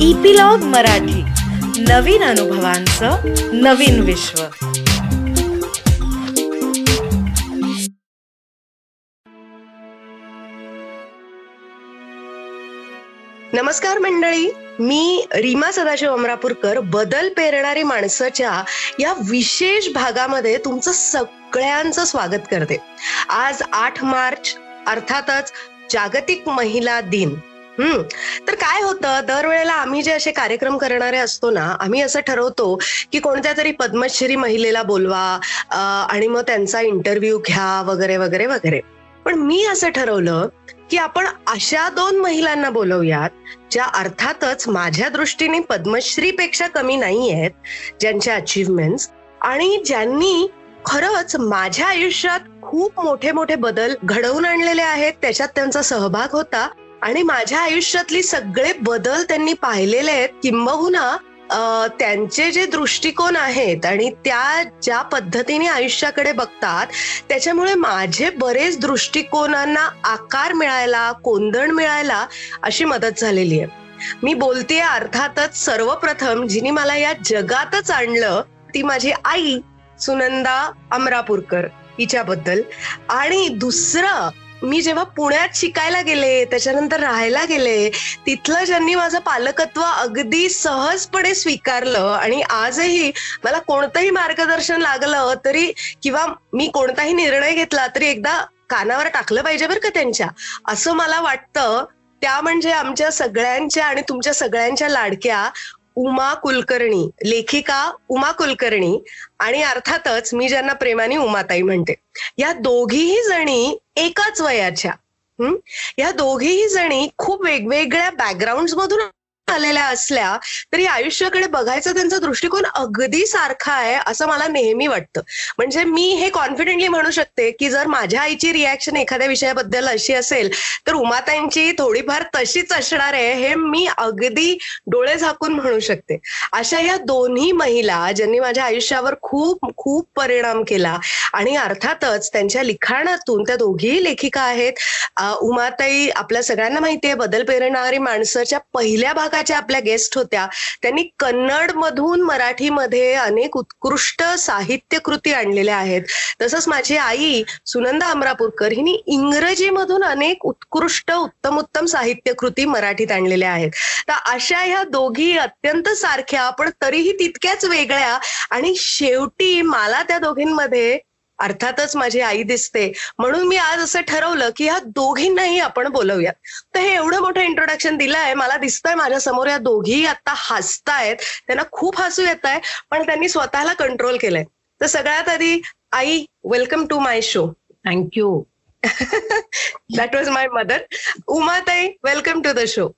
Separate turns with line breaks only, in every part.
Epilogue Marathi. नवीन अनुभवांचं नवीन विश्व.
नमस्कार मंडळी. मी रीमा सदाशिव अमरापूरकर बदल पेरणारी माणसाच्या या विशेष भागामध्ये तुमचं सगळ्यांचं स्वागत करते. आज आठ मार्च अर्थातच जागतिक महिला दिन. तर काय होतं दरवेळेला आम्ही जे असे कार्यक्रम करणारे असतो ना आम्ही असं ठरवतो की कोणत्या तरी पद्मश्री महिलेला बोलवा आणि मग त्यांचा इंटरव्ह्यू घ्या वगैरे वगैरे वगैरे. पण मी असं ठरवलं की आपण अशा दोन महिलांना बोलवूयात ज्या अर्थातच माझ्या दृष्टीने पद्मश्री पेक्षा कमी नाही आहेत ज्यांच्या अचीवमेंट्स आणि ज्यांनी खरंच माझ्या आयुष्यात खूप मोठे मोठे बदल घडवून आणलेले आहेत त्याच्यात त्यांचा सहभाग होता. आणि माझ्या आयुष्यातली सगळे बदल त्यांनी पाहिलेले आहेत. किंबहुना त्यांचे जे दृष्टिकोन आहेत आणि त्या ज्या पद्धतीने आयुष्याकडे बघतात त्याच्यामुळे माझे बरेच दृष्टिकोनांना आकार मिळायला कोंदण मिळायला अशी मदत झालेली आहे. मी बोलतेय अर्थातच सर्वप्रथम जिने मला या जगातच आणलं ती माझी आई सुनंदा अमरापूरकर हिच्याबद्दल. आणि दुसरं मी जेव्हा पुण्यात शिकायला गेले त्याच्यानंतर राहायला गेले तिथलं ज्यांनी माझं पालकत्व अगदी सहजपणे स्वीकारलं आणि आजही मला कोणतंही मार्गदर्शन लागलं तरी किंवा मी कोणताही निर्णय घेतला तरी एकदा कानावर टाकलं पाहिजे बरं का त्यांच्या. असं मला वाटतं. त्या म्हणजे आमच्या सगळ्यांच्या आणि तुमच्या सगळ्यांच्या लाडक्या उमा कुलकर्णी लेखिका उमा कुलकर्णी आणि अर्थातच मी ज्यांना प्रेमाने उमाताई म्हणते. या दोघीही जणी एकाच वयाच्या. हम्म या दोघीही जणी खूप वेगवेगळ्या बॅकग्राऊंड मधून आलेल्या असल्या तरी आयुष्याकडे बघायचा त्यांचा दृष्टिकोन अगदी सारखा आहे असं मला नेहमी वाटतं. म्हणजे मी हे कॉन्फिडेंटली म्हणू शकते की जर माझ्या आईची रिॲक्शन एखाद्या विषयाबद्दल अशी असेल तर उमाताईंची थोडीफार तशीच असणार आहे हे मी अगदी डोळे झाकून म्हणू शकते. अशा या दोन्ही महिला ज्यांनी माझ्या आयुष्यावर खूप खूप परिणाम केला आणि अर्थातच त्यांच्या लिखाणातून त्या दोघीही लेखिका आहेत. उमाताई आपल्या सगळ्यांना माहितीये बदल पेरणारी माणसाच्या पहिल्या भागात आपल्या गेस्ट होत्या. त्यांनी कन्नड मधून मराठीमध्ये अनेक उत्कृष्ट साहित्य कृती आणलेल्या आहेत. तसंच माझी आई सुनंदा अमरापूरकर हिने इंग्रजीमधून अनेक उत्कृष्ट उत्तम उत्तम साहित्य कृती मराठीत आणलेल्या आहेत. तर अशा ह्या दोघी अत्यंत सारख्या पण तरीही तितक्याच वेगळ्या आणि शेवटी मला त्या दोघींमध्ये अर्थातच माझी आई दिसते. म्हणून मी आज असं ठरवलं की ह्या दोघींनाही आपण बोलवूयात. तर हे एवढं मोठं इंट्रोडक्शन दिलं आहे मला दिसतंय माझ्यासमोर या दोघी आता हसतायत. त्यांना खूप हसू येत आहे पण त्यांनी स्वतःला कंट्रोल केलंय. तर सगळ्यात आधी आई welcome to my show
thank you
that was my mother Umatai welcome to the show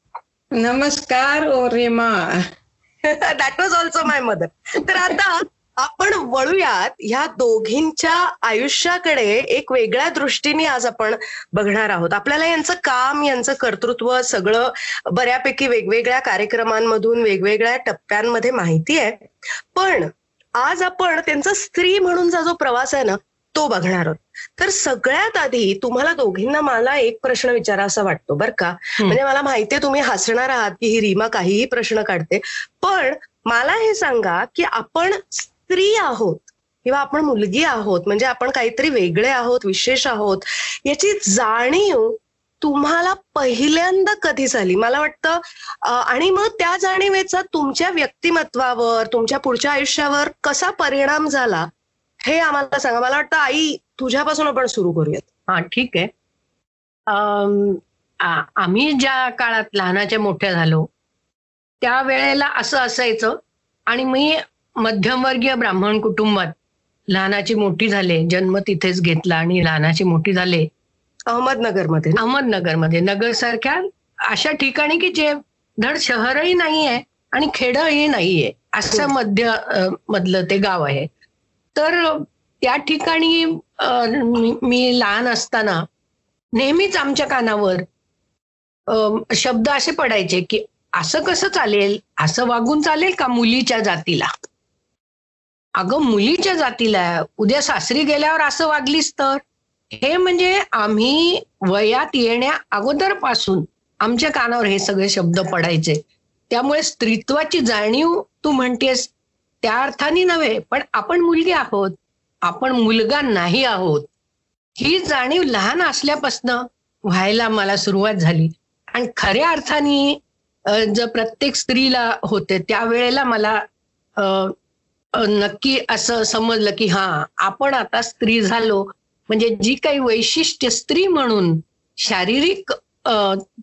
नमस्कार ओ Rema.
That was also my mother तर आता आपण वळूयात ह्या दोघींच्या आयुष्याकडे एक वेगळ्या दृष्टीने आज आपण बघणार आहोत. आपल्याला यांचं काम यांचं कर्तृत्व सगळं बऱ्यापैकी वेगवेगळ्या कार्यक्रमांमधून वेगवेगळ्या टप्प्यांमध्ये माहिती आहे. पण आज आपण त्यांचा स्त्री म्हणूनचा जो प्रवास आहे ना तो बघणार आहोत. तर सगळ्यात आधी तुम्हाला दोघींना मला एक प्रश्न विचारा असा वाटतो बरं का? म्हणजे मला माहितीये तुम्ही हसणार आहात की ही रीमा काहीही प्रश्न काढते. पण मला हे सांगा की आपण स्त्री आहोत किंवा आपण मुलगी आहोत म्हणजे आपण काहीतरी वेगळे आहोत विशेष आहोत याची जाणीव तुम्हाला पहिल्यांदा कधी झाली? मला वाटतं आणि मग त्या जाणीवेचा तुमच्या व्यक्तिमत्वावर तुमच्या पुढच्या आयुष्यावर कसा परिणाम झाला हे आम्हाला सांगा. मला वाटतं आई तुझ्यापासून आपण सुरू करूयात.
हा ठीक आहे. आम्ही ज्या काळात लहानाच्या मोठ्या झालो त्या वेळेला असं असायचं आणि मी मध्यमवर्गीय ब्राह्मण कुटुंबात लहानाची मोठी झाले जन्म तिथेच घेतला आणि लहानाची मोठी झाले.
अहमदनगरमध्ये
अहमदनगरमध्ये. नगर सारख्या अशा ठिकाणी की जे धड शहरही नाहीये आणि खेडही नाहीये. असं हो. मध्य मधलं ते गाव आहे. तर त्या ठिकाणी मी लहान असताना नेहमीच आमच्या कानावर शब्द असे पडायचे की असं कसं चालेल? असं वागून चालेल का मुलीच्या जातीला? अगं मुलीच्या जातीला उद्या सासरी गेल्यावर असं वागलीस तर? हे म्हणजे आम्ही वयात येण्या अगोदरपासून आमच्या कानावर हे सगळे शब्द पडायचे. त्यामुळे स्त्रीत्वाची जाणीव तू म्हणतेस त्या अर्थाने नव्हे पण आपण मुलगी आहोत. आपण मुलगा नाही आहोत. ही जाणीव लहान असल्यापासनं व्हायला मला सुरुवात झाली. आणि खऱ्या अर्थाने जर प्रत्येक स्त्रीला होते त्यावेळेला मला नक्की असं समजलं की हा आपण आता स्त्री झालो. म्हणजे जी काही वैशिष्ट्य स्त्री म्हणून शारीरिक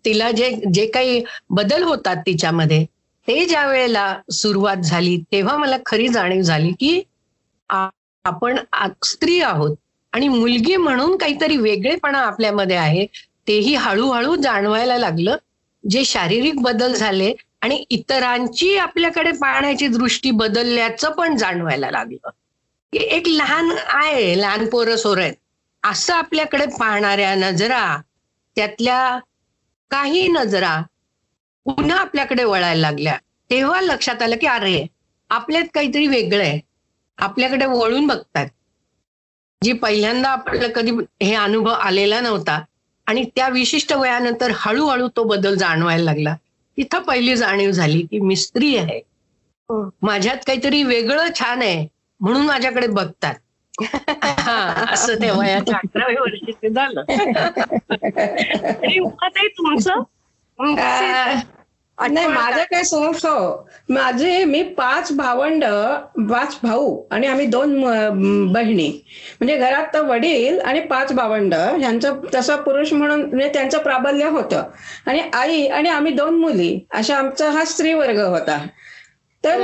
तिला जे जे काही बदल होतात तिच्यामध्ये ते ज्या वेळेला सुरुवात झाली तेव्हा मला खरी जाणीव झाली की आपण स्त्री आहोत. आणि मुलगी म्हणून काहीतरी वेगळेपणा आपल्यामध्ये आहे तेही हळूहळू जाणवायला लागलं. जे शारीरिक बदल झाले आणि इतरांची आपल्याकडे पाहण्याची दृष्टी बदलल्याचं पण जाणवायला लागलं. की एक लहान आहे लहान पोरं सोर आहेत असं आपल्याकडे पाहणाऱ्या नजरा त्यातल्या काही नजरा पुन्हा आपल्याकडे वळायला लागल्या. तेव्हा लक्षात आलं की अरे आपल्यात काहीतरी वेगळं आहे. आपल्याकडे वळून बघतात जी पहिल्यांदा आपल्याला कधी हे अनुभव आलेला नव्हता आणि त्या विशिष्ट वयानंतर हळूहळू तो बदल जाणवायला लागला. तिथं पहिली जाणीव झाली की मी स्त्री आहे. माझ्यात काहीतरी वेगळं छान आहे म्हणून माझ्याकडे बघतात. हा, असं ते वयाच्या अठराव्या वर्षी ते झालं
तुमचं हं,
नाही माझं काय हो माझे मी पाच भावंड पाच भाऊ आणि आम्ही दोन बहिणी. म्हणजे घरात तर वडील आणि पाच भावंड. ह्यांचं तसं पुरुष म्हणून म्हणजे त्यांचं प्राबल्य होतं. आणि आई आणि आम्ही दोन मुली अशा आमचा हा स्त्री वर्ग होता. तर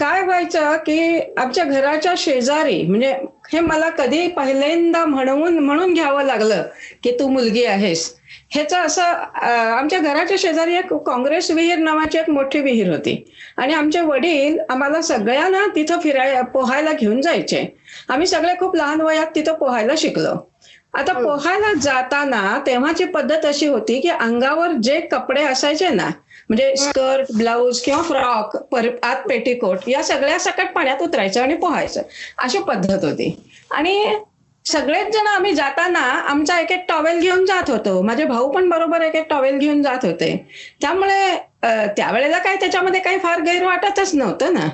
काय व्हायचं की आमच्या घराच्या शेजारी म्हणजे हे मला कधी पहिल्यांदा म्हणून म्हणून घ्यावं लागलं की तू मुलगी आहेस. ह्याचं असं आमच्या घराच्या शेजारी एक काँग्रेस विहीर नावाची एक मोठी विहीर होती. आणि आमचे वडील आम्हाला सगळ्यांना तिथं फिराय पोहायला घेऊन जायचे. आम्ही सगळे खूप लहान वयात तिथं पोहायला शिकलो. आता पोहायला जाताना तेव्हाची पद्धत अशी होती की अंगावर जे कपडे असायचे ना म्हणजे स्कर्ट ब्लाऊज किंवा फ्रॉक पर आत पेटीकोट या सगळ्या सकट पाण्यात उतरायचं आणि पोहायचं. अशी पद्धत होती. आणि सगळेच जण आम्ही जाताना आमचा एक एक टॉवेल घेऊन जात होतो. माझे भाऊ पण बरोबर एक एक टॉवेल घेऊन जात होते. त्यामुळे त्यावेळेला काय त्याच्यामध्ये काही फार गैर वाटतच नव्हतं ना.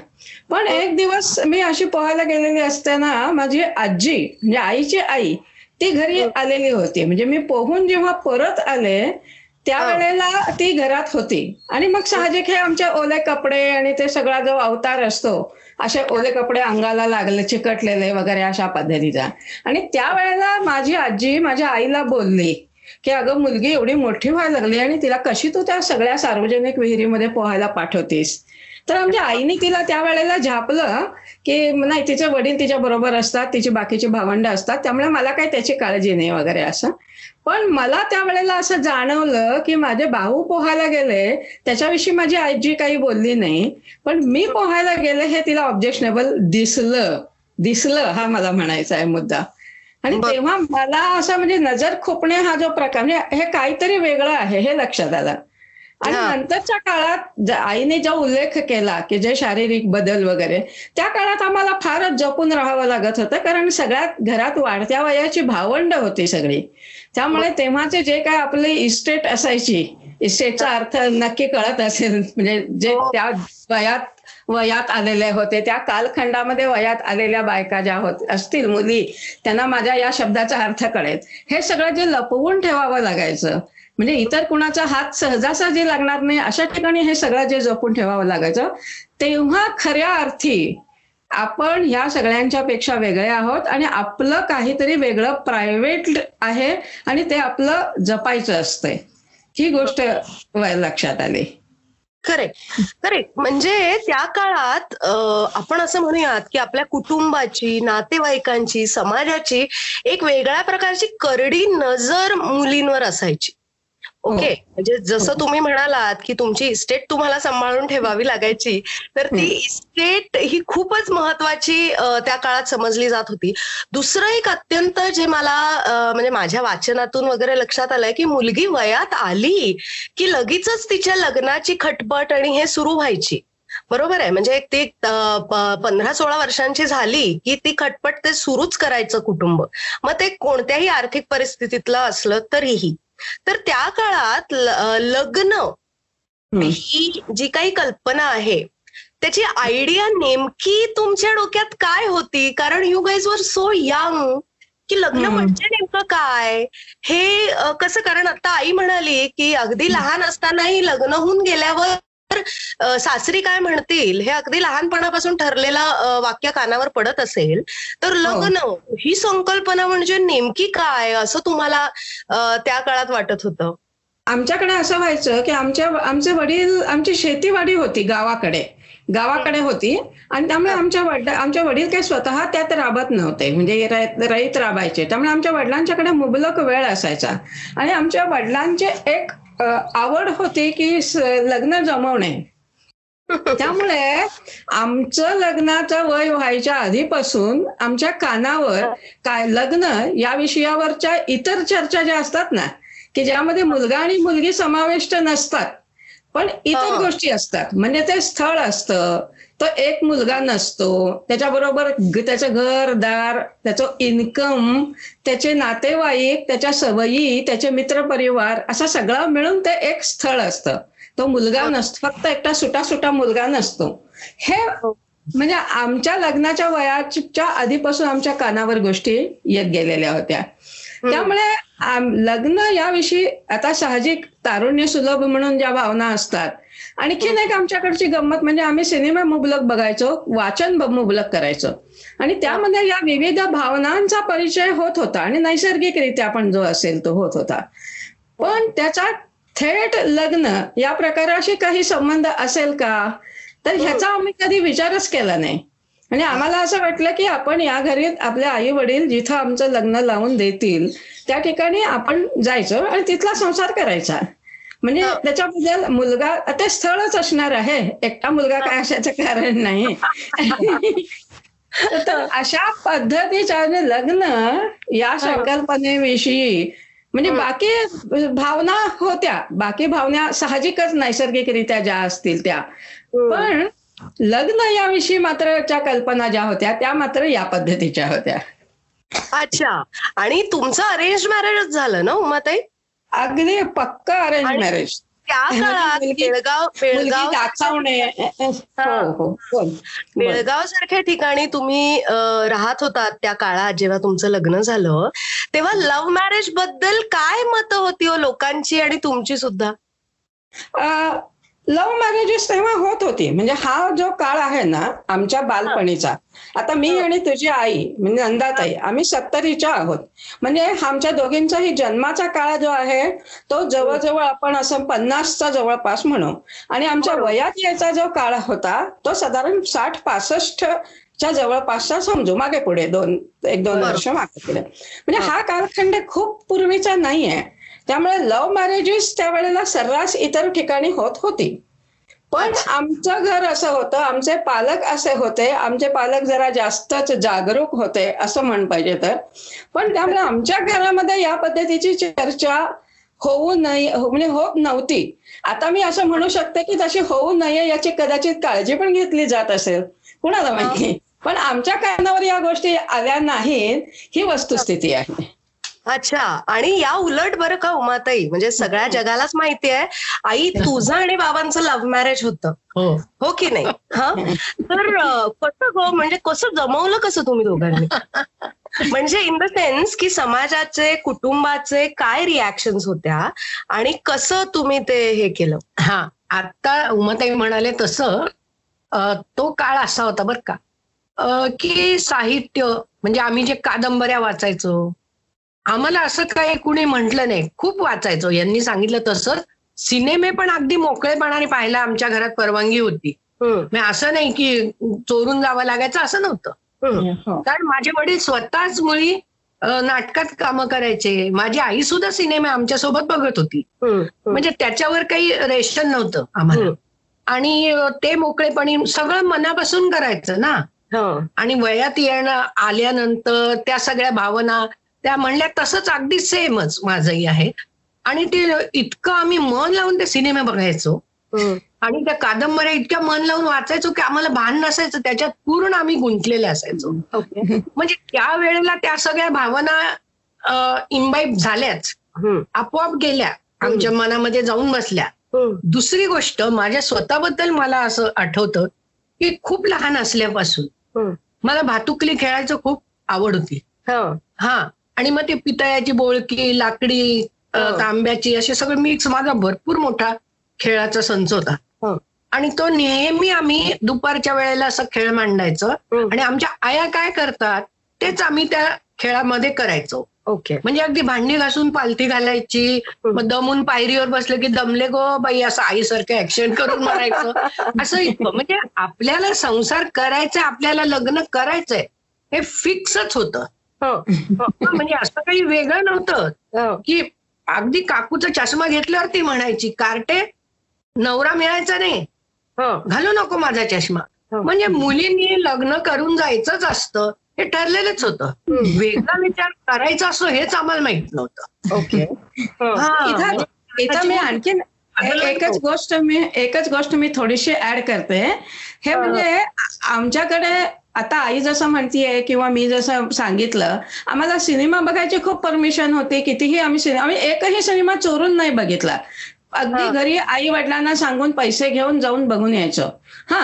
पण एक दिवस मी अशी पोहायला गेलेली असताना माझी आजी म्हणजे आईची आई ती घरी आलेली होती. म्हणजे मी पोहून जेव्हा परत आले त्यावेळेला ती घरात होती. आणि मग साहजिक हे आमचे ओले कपडे आणि ते सगळा जो अवतार असतो असे ओले कपडे अंगाला लागले चिकटलेले वगैरे अशा पद्धतीचा. आणि त्यावेळेला माझी आजी माझ्या आईला बोलली की अगं मुलगी एवढी मोठी व्हायला लागली आणि तिला कशी तू त्या सगळ्या सार्वजनिक विहिरीमध्ये पोहायला पाठवतीस? तर आमच्या आईने तिला त्यावेळेला झापलं की नाही तिचे वडील तिच्या बरोबर असतात तिची बाकीची भावंड असतात त्यामुळे मला काही त्याची काळजी नाही वगैरे असं. पण मला त्यावेळेला असं जाणवलं की माझे भाऊ पोहायला गेले त्याच्याविषयी माझी आजी काही बोलली नाही पण मी पोहायला गेले हे तिला ऑब्जेक्शनेबल दिसलं दिसलं हा मला म्हणायचा आहे मुद्दा आणि. तेव्हा मला असं म्हणजे नजर खोपणे हा जो प्रकार म्हणजे हे काहीतरी वेगळं आहे हे लक्षात आलं आणि. नंतरच्या काळात आईने जो उल्लेख केला की जे शारीरिक बदल वगैरे त्या काळात आम्हाला फारच जपून राहावं लागत होतं कारण सगळ्यात घरात वाढत्या वयाची भावंड होती सगळी त्यामुळे तेव्हाचे जे काय आपली इस्टेट असायची इस्टेटचा अर्थ नक्की कळत असेल. म्हणजे जे
हो.
त्या वयात वयात आलेले होते त्या कालखंडामध्ये वयात आलेल्या बायका ज्या होत असतील मुली त्यांना माझ्या या शब्दाचा अर्थ कळेल. हे सगळं जे लपवून ठेवावं लागायचं म्हणजे इतर कुणाचा हात सहजासहजी लागणार नाही अशा ठिकाणी हे सगळं जे जपून ठेवावं लागायचं तेव्हा खऱ्या अर्थी आपण ह्या सगळ्यांच्या पेक्षा वेगळे आहोत आणि आपलं काहीतरी वेगळं प्रायव्हेट आहे आणि ते आपलं जपायचं असतंय. ही गोष्ट लक्षात आली.
करेक्ट करेक्ट म्हणजे त्या काळात आपण असं म्हणूयात की आपल्या कुटुंबाची नातेवाईकांची समाजाची एक वेगळ्या प्रकारची करडी नजर मुलींवर असायची. ओके. म्हणजे जसं तुम्ही म्हणालात की तुमची इस्टेट तुम्हाला सांभाळून ठेवावी लागायची तर ती इस्टेट ही खूपच महत्वाची त्या काळात समजली जात होती. दुसरं एक अत्यंत जे मला म्हणजे माझ्या वाचनातून वगैरे लक्षात आलंय की मुलगी वयात आली की लगेचच तिच्या लग्नाची खटपट आणि हे सुरू व्हायची. बरोबर आहे? म्हणजे ती पंधरा सोळा वर्षांची झाली की ती खटपट ते सुरूच करायचं कुटुंब. मग ते कोणत्याही आर्थिक परिस्थितीतलं असलं तरीही. तर त्या काळात लग्न. ही जी काही कल्पना आहे त्याची आयडिया नेमकी तुमच्या डोक्यात काय होती कारण you guys were so young की लग्न. म्हणजे नेमकं काय हे कसं कारण आता आई म्हणाली की अगदी लहान असतानाही लग्न होऊन गेल्यावर अ, सासरी काय म्हणतील हे अगदी लहानपणापासून ठरलेलं वाक्य कानावर पडत असेल. तर लग्न ही संकल्पना म्हणजे नेमकी काय? असं तुम्हाला त्या काळात वाटत होतं?
आमच्याकडे असं व्हायचं की आमच्या आमचे वडील आमची शेतीवाडी होती गावाकडे. गावाकडे होती. आणि त्यामुळे आमच्या वड आमच्या वडील काही स्वतः त्यात राबत नव्हते. म्हणजे रयत राबायचे. त्यामुळे आमच्या वडिलांच्याकडे मुबलक वेळ असायचा. आणि आमच्या वडिलांची एक आवड होती की लग्न जमवणे. त्यामुळे आमचं लग्नाचं वय व्हायच्या आधीपासून आमच्या कानावर काय लग्न या विषयावरच्या इतर चर्चा ज्या असतात ना की ज्यामध्ये मुलगा आणि मुलगी समाविष्ट नसतात पण इतर. गोष्टी असतात. म्हणजे ते स्थळ असतं तो एक मुलगा नसतो. त्याच्याबरोबर त्याचं घर दार त्याचं इन्कम त्याचे नातेवाईक त्याच्या सवयी त्याचे मित्रपरिवार असा सगळं मिळून ते एक स्थळ असतं. तो मुलगा नसतो फक्त एकटा सुटा सुटा मुलगा नसतो. हे म्हणजे आमच्या लग्नाच्या वयाच्या आधीपासून आमच्या कानावर गोष्टी येत गेलेल्या होत्या. त्यामुळे लग्न याविषयी आता साहजिक तारुण्य सुलभ म्हणून ज्या भावना असतात आणखीन एक आमच्याकडची गंमत म्हणजे आम्ही सिनेमा मुबलक बघायचो वाचन मुबलक करायचो. आणि त्यामध्ये या विविध भावनांचा परिचय होत होता आणि नैसर्गिकरित्या आपण जो असेल तो होत होता. पण त्याचा थेट लग्न या प्रकाराशी काही संबंध असेल का? तर ह्याचा आम्ही कधी विचारच केला नाही. म्हणजे आम्हाला असं वाटलं की आपण या घरी आपले आई वडील जिथं आमचं लग्न लावून देतील त्या ठिकाणी आपण जायचं आणि तिथला संसार करायचा. म्हणजे. त्याच्याबद्दल मुलगा ते स्थळच असणार आहे. एकटा मुलगा काय असायचं कारण नाही. तर अशा पद्धतीच्या लग्न या संकल्पनेविषयी म्हणजे बाकी भावना होत्या. बाकी भावना साहजिकच नैसर्गिकरित्या ज्या असतील त्या. पण लग्न याविषयी मात्र ज्या कल्पना ज्या होत्या त्या मात्र या पद्धतीच्या होत्या.
अच्छा. आणि तुमचं अरेंज मॅरेजच झालं ना उमाताई?
अगदी पक्का अरेंज मॅरेज
त्या काळात बेळगाव बेळगाव
दाखवणे हो हो. बोल.
बेळगाव सारख्या ठिकाणी तुम्ही राहत होतात त्या काळात जेव्हा तुमचं लग्न झालं तेव्हा लव्ह मॅरेजबद्दल काय मतं होती हो लोकांची आणि तुमची सुद्धा?
लव्ह मॅरेजेस तेव्हा होत होती. म्हणजे हा जो काळ आहे ना आमच्या बालपणीचा आता मी आणि तुझी आई म्हणजे नंदाताई आम्ही सत्तरीच्या आहोत. म्हणजे आमच्या दोघींचाही जन्माचा काळ जो आहे तो जवळजवळ आपण असं पन्नासचा जवळपास म्हणू. आणि आमच्या वयात यायचा जो काळ होता तो साधारण साठ पासष्ट च्या जवळपासचा समजू मागे पुढे दोन एक दोन. वर्ष मागे पुढे. म्हणजे हा कालखंड खूप पूर्वीचा नाहीये. त्यामुळे लव्ह मॅरेजेस त्यावेळेला सर्रास इतर ठिकाणी होत होती. पण आमचं घर असं होतं आमचे पालक असे होते आमचे पालक जरा जास्तच जागरूक होते असं म्हण पाहिजे तर. पण त्यामुळे आमच्या घरामध्ये या पद्धतीची चर्चा होऊ नये हो, म्हणजे होत नव्हती. आता मी असं म्हणू शकते की तशी होऊ नये याची कदाचित काळजी पण घेतली जात असेल. कुणाला माहिती? पण आमच्या कानावर या गोष्टी आल्या नाहीत ही वस्तुस्थिती आहे.
अच्छा आणि या उलट बरं का उमाताई म्हणजे सगळ्या जगालाच माहिती आहे. आई तुझं आणि बाबांचं लव्ह मॅरेज होतं.
हो.
हो की नाही? हा? तर कसं गो म्हणजे कसं जमवलं कसं तुम्ही दोघांनी? म्हणजे इन द सेन्स की समाजाचे कुटुंबाचे काय रिॲक्शन्स होत्या आणि कसं तुम्ही ते हे केलं?
हा आता उमाताई म्हणाले तसं तो काळ असा होता बर का की साहित्य म्हणजे आम्ही जे कादंबऱ्या वाचायचो आम्हाला असं काही कुणी म्हटलं नाही. खूप वाचायचो. यांनी सांगितलं तसं. सिनेमे पण अगदी मोकळेपणाने पाहायला आमच्या घरात परवानगी होती. असं नाही की चोरून जावं लागायचं असं नव्हतं.
हो.
कारण माझे वडील स्वतःच मुळी अ, नाटकात कामं करायचे. माझी आई सुद्धा सिनेमे आमच्यासोबत बघत होती. म्हणजे त्याच्यावर काही रेशन नव्हतं आम्हाला. आणि ते मोकळेपणी सगळं मनापासून करायचं ना. आणि वयात येणं आल्यानंतर त्या सगळ्या भावना त्या म्हणल्या तसंच अगदी सेमच माझंही आहे आणि ते इतकं आम्ही मन लावून ते सिनेमे बघायचो. आणि त्या कादंबऱ्या इतक्या मन लावून वाचायचो की आम्हाला भान नसायचं त्याच्यात पूर्ण आम्ही गुंतलेले असायचो म्हणजे त्या वेळेला त्या सगळ्या भावना इम्बाईब झाल्याच. आपोआप गेल्या आमच्या मनामध्ये जाऊन बसल्या. दुसरी गोष्ट माझ्या स्वतःबद्दल मला असं आठवतं की खूप लहान असल्यापासून. मला भातुकली खेळायचं खूप आवड होती
हं.
आणि मग ते पितळ्याची बोळकी लाकडी. तांब्याची असे सगळं मिक्स माझा भरपूर मोठा खेळाचा संच होता. आणि तो नेहमी आम्ही दुपारच्या वेळेला असं खेळ मांडायचं. आणि आमच्या आया काय करतात तेच आम्ही त्या खेळामध्ये करायचो
ओके
म्हणजे अगदी भांडी घासून पालथी घालायची मग दमून पायरीवर बसलं की दमले गो बाई असं आईसारखं ऍक्शन करून मारायचं असं इतकं म्हणजे आपल्याला संसार करायचा आपल्याला लग्न करायचंय हे फिक्सच होतं. म्हणजे असं काही वेगळं नव्हतं
हं.
की अगदी काकूचा चष्मा घेतल्यावर ती म्हणायची कार्टे नवरा मिळायचा नाही
हं.
घालू नको माझा चष्मा
हो.
म्हणजे मुलींनी लग्न करून जायचंच असतं हे ठरलेलंच होतं. वेगळा विचार करायचा असतो हेच आम्हाला माहीत नव्हतं
ओके हं.
हा,
इथं
म्हणजे
मी आणखीन एकच गोष्ट मी एकच गोष्ट मी थोडीशी ऍड करते हे म्हणजे आमच्याकडे आता आई जसं म्हणतीये किंवा मी जसं सांगितलं आम्हाला सिनेमा बघायची खूप परमिशन होती कितीही आम्ही सिनेमा आम्ही एकही सिनेमा चोरून नाही बघितला अगदी. घरी आई वडिलांना सांगून पैसे घेऊन जाऊन बघून यायचो हा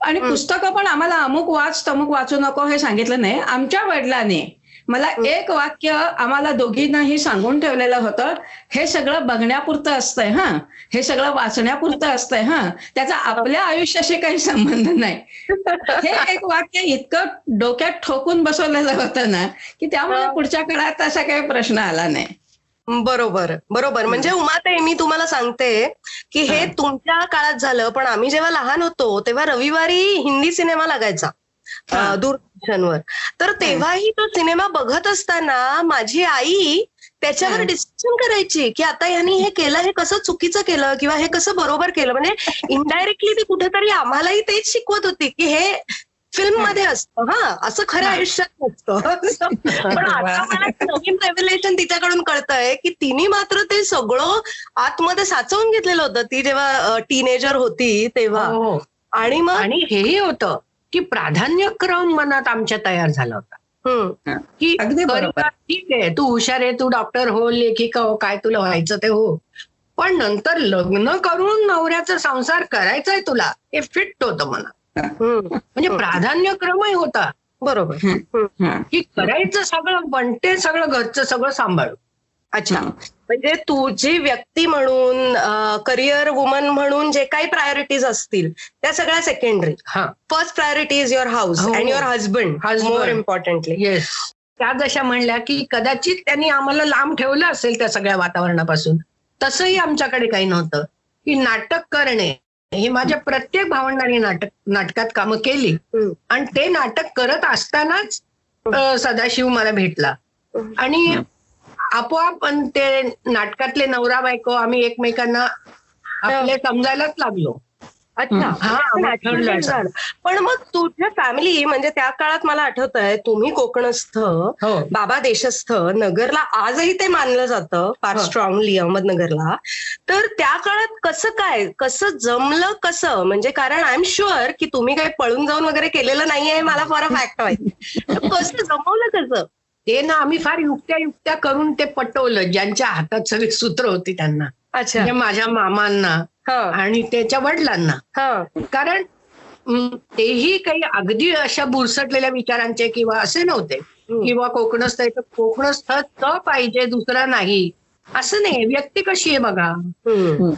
आणि. पुस्तकं पण आम्हाला अमुक वाच तमुक वाचू नको हे सांगितलं नाही आमच्या वडिलांनी मला एक वाक्य आम्हाला दोघींनाही सांगून ठेवलेलं होतं. हे सगळं बघण्यापुरतं असतंय हा. हे सगळं वाचण्यापुरतं असतंय हा. त्याचा आपल्या आयुष्याशी काही संबंध नाही. हे एक वाक्य इतकं डोक्यात ठोकून बसवलेलं होतं ना की त्यामुळे. पुढच्या काळात असा काही प्रश्न आला नाही.
बरोबर बरोबर. म्हणजे उमाताई मी तुम्हाला सांगते की हे. तुमच्या काळात झालं पण आम्ही जेव्हा लहान होतो तेव्हा रविवारी हिंदी सिनेमा लागायचा. दूरदर्शनवर. तर तेव्हाही तो सिनेमा बघत असताना माझी आई त्याच्यावर. डिस्कशन करायची की आता यांनी हे केलं हे कसं चुकीचं केलं किंवा हे कसं बरोबर केलं? म्हणजे इनडायरेक्टली ती कुठेतरी आम्हालाही तेच शिकवत होती की हे फिल्ममध्ये असतं हा. असं
हा.
आयुष्यात नसतं. पण आता मला नवीन रेव्हलेशन तिच्याकडून कळतंय की तिने मात्र ते सगळं आतमध्ये साचवून घेतलेलं होतं. ती जेव्हा टीनेजर होती तेव्हा.
हो.
आणि मग
आणि हेही होतं. की प्राधान्यक्रम मनात आमच्या तयार झाला होता. की ठीक आहे तू हुशार आहे तू डॉक्टर हो लेखिका हो काय तुला व्हायचं ते हो. पण नंतर लग्न करून नवऱ्याचा संसार करायचाय तुला हे फिट होतं मला म्हणजे. प्राधान्यक्रमही होता.
बरोबर.
की करायचं सगळं बनते सगळं घरचं सगळं सांभाळू
अच्छा. म्हणजे तुझी व्यक्ती म्हणून करिअर वुमन म्हणून जे काही प्रायोरिटीज असतील त्या सगळ्या सेकंडरी
हा.
First priority is your house. And your husband
Husband.
More importantly
yes त्या जशा म्हणल्या की कदाचित त्यांनी आम्हाला लांब ठेवलं असेल त्या सगळ्या वातावरणापासून तसंही आमच्याकडे काही नव्हतं. की नाटक करणे ही माझ्या प्रत्येक भावंडांनी नाटक नाटकात कामं केली. आणि ते नाटक करत असतानाच सदाशिव मला भेटला. आणि आपोआप ते नाटकातले नवरा बायको आम्ही एकमेकांना आपले समजायलाच लागलो.
अच्छा.
हा,
पण
मग
तुझ्या फॅमिली म्हणजे त्या काळात मला आठवत आहे तुम्ही कोकणस्थ
हो.
बाबा देशस्थ नगरला आजही ते मानलं जातं फार
हो.
स्ट्रॉंगली अहमदनगरला. तर त्या काळात कसं काय कसं जमलं कसं? म्हणजे कारण आय एम शुअर की तुम्ही काही पळून जाऊन वगैरे केलेलं नाहीये मला फार फॅक्ट माहिती. तर कसं जमवलं कसं?
ते ना आम्ही फार युक्त्या युक्त्या करून ते पटवलं ज्यांच्या हातात सगळी सूत्र होती त्यांना.
अच्छा.
म्हणजे माझ्या मामांना
हा.
आणि त्याच्या वडिलांना.
हा.
कारण तेही काही अगदी अशा बुरसटलेल्या विचारांचे किंवा असे नव्हते. किंवा कोकणस्थ कोकणस्थ पाहिजे दुसरा नाही. असं नाही व्यक्ती कशी आहे बघा?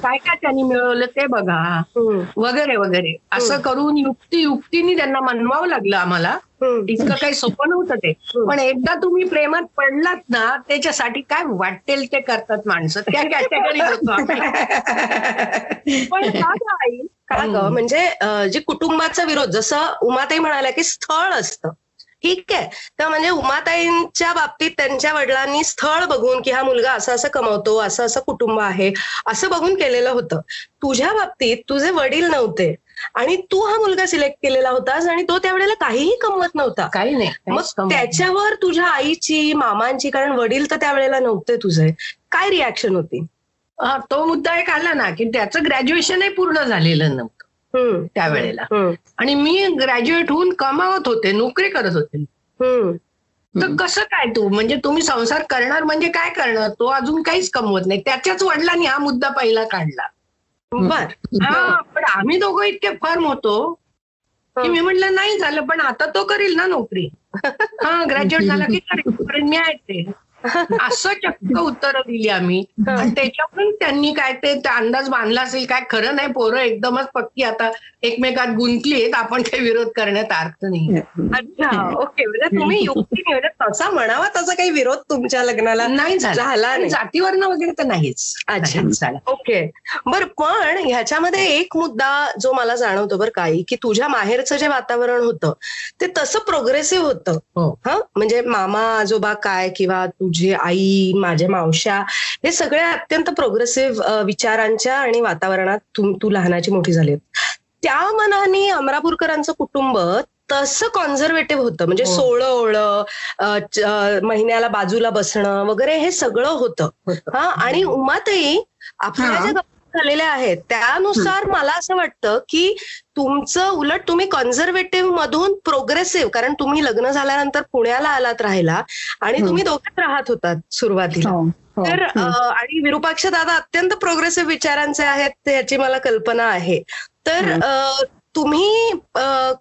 काय काय त्यांनी मिळवलं ते बघा. वगैरे वगैरे. असं करून युक्ती युक्तीने त्यांना मनवावं लागलं आम्हाला. इतकं काही सोपं नव्हतं ते. पण एकदा तुम्ही प्रेमात पडलात ना त्याच्यासाठी काय वाटेल ते करतात माणसं. त्या आम्ही.
पण का गं आई? का ग? म्हणजे जे कुटुंबाचा विरोध जसं उमाताई म्हणाल्या की स्थळ असतं. ठीक आहे. तर म्हणजे उमाताईंच्या बाबतीत त्यांच्या वडिलांनी स्थळ बघून की हा मुलगा असं असं कमवतो असं असं कुटुंब आहे असं बघून केलेलं होतं. तुझ्या बाबतीत तुझे वडील नव्हते आणि तू हा मुलगा सिलेक्ट केलेला होतास आणि तो त्यावेळेला काहीही कमवत नव्हता.
काही नाही
मग. त्याच्यावर तुझ्या आईची मामांची कारण वडील तर त्यावेळेला नव्हते तुझे काय रिॲक्शन होती?
हा, तो मुद्दा एक आला ना की त्याचं ग्रॅज्युएशनही पूर्ण झालेलं नव्हतं. त्यावेळेला. आणि मी ग्रॅज्युएट होऊन कमावत होते नोकरी करत होते. तर कसं काय तू? म्हणजे तुम्ही संसार करणार म्हणजे काय करणार? तो अजून काहीच कमवत नाही. त्याच्याच वडिलांनी हा मुद्दा पहिला काढला.
बर.
हा पण आम्ही दोघं इतके फर्म होतो की मी म्हटलं नाही झालं पण आता तो करील ना नोकरी. हा ग्रॅज्युएट झाला की करेल मी ऐकते असं चक्क उत्तरं दिली आम्ही. आणि त्याच्यावरून त्यांनी काय ते ते अंदाज बांधला असेल काय? खरं नाही पोरं एकदमच पक्की आता. एकमेकात गुंतलीत आपण काही विरोध करण्यात अर्थ नाही.
अच्छा ओके. म्हणजे तुम्ही युक्ती म्हणजे तसा म्हणावा तसा काही विरोध तुमच्या लग्नाला
नाही झाला.
झाला
आणि
नाही
जातीवरनं वगैरे तर नाहीच.
अच्छा. ओके. बर पण ह्याच्यामध्ये एक मुद्दा जो मला जाणवतो बरं काही की तुझ्या माहेरचं जे वातावरण होतं ते तसं प्रोग्रेसिव्ह होतं.
हो.
हा? म्हणजे मामा आजोबा काय किंवा तुझी आई माझ्या मावश्या हे सगळे अत्यंत प्रोग्रेसिव्ह विचारांच्या आणि वातावरणात तू तू लहानाची मोठी झाली त्या मनाने अमरापूरकरांचं कुटुंब तसं कॉन्झर्वेटिव्ह होतं म्हणजे
हो.
सोळं ओळं महिन्याला बाजूला बसणं वगैरे हे सगळं होतं. हा आणि उमाताई आपल्या. ज्या गप्पा झालेल्या आहेत त्यानुसार मला असं वाटतं की तुमचं उलट तुम्ही कॉन्झर्वेटिव्ह मधून प्रोग्रेसिव्ह कारण तुम्ही लग्न झाल्यानंतर पुण्याला आलात राहायला आणि. तुम्ही दोघेच राहत होतात सुरुवातीला
हो, हो.
तर आणि विरूपाक्ष दादा अत्यंत प्रोग्रेसिव्ह विचारांचे आहेत याची मला कल्पना आहे तर तुम्ही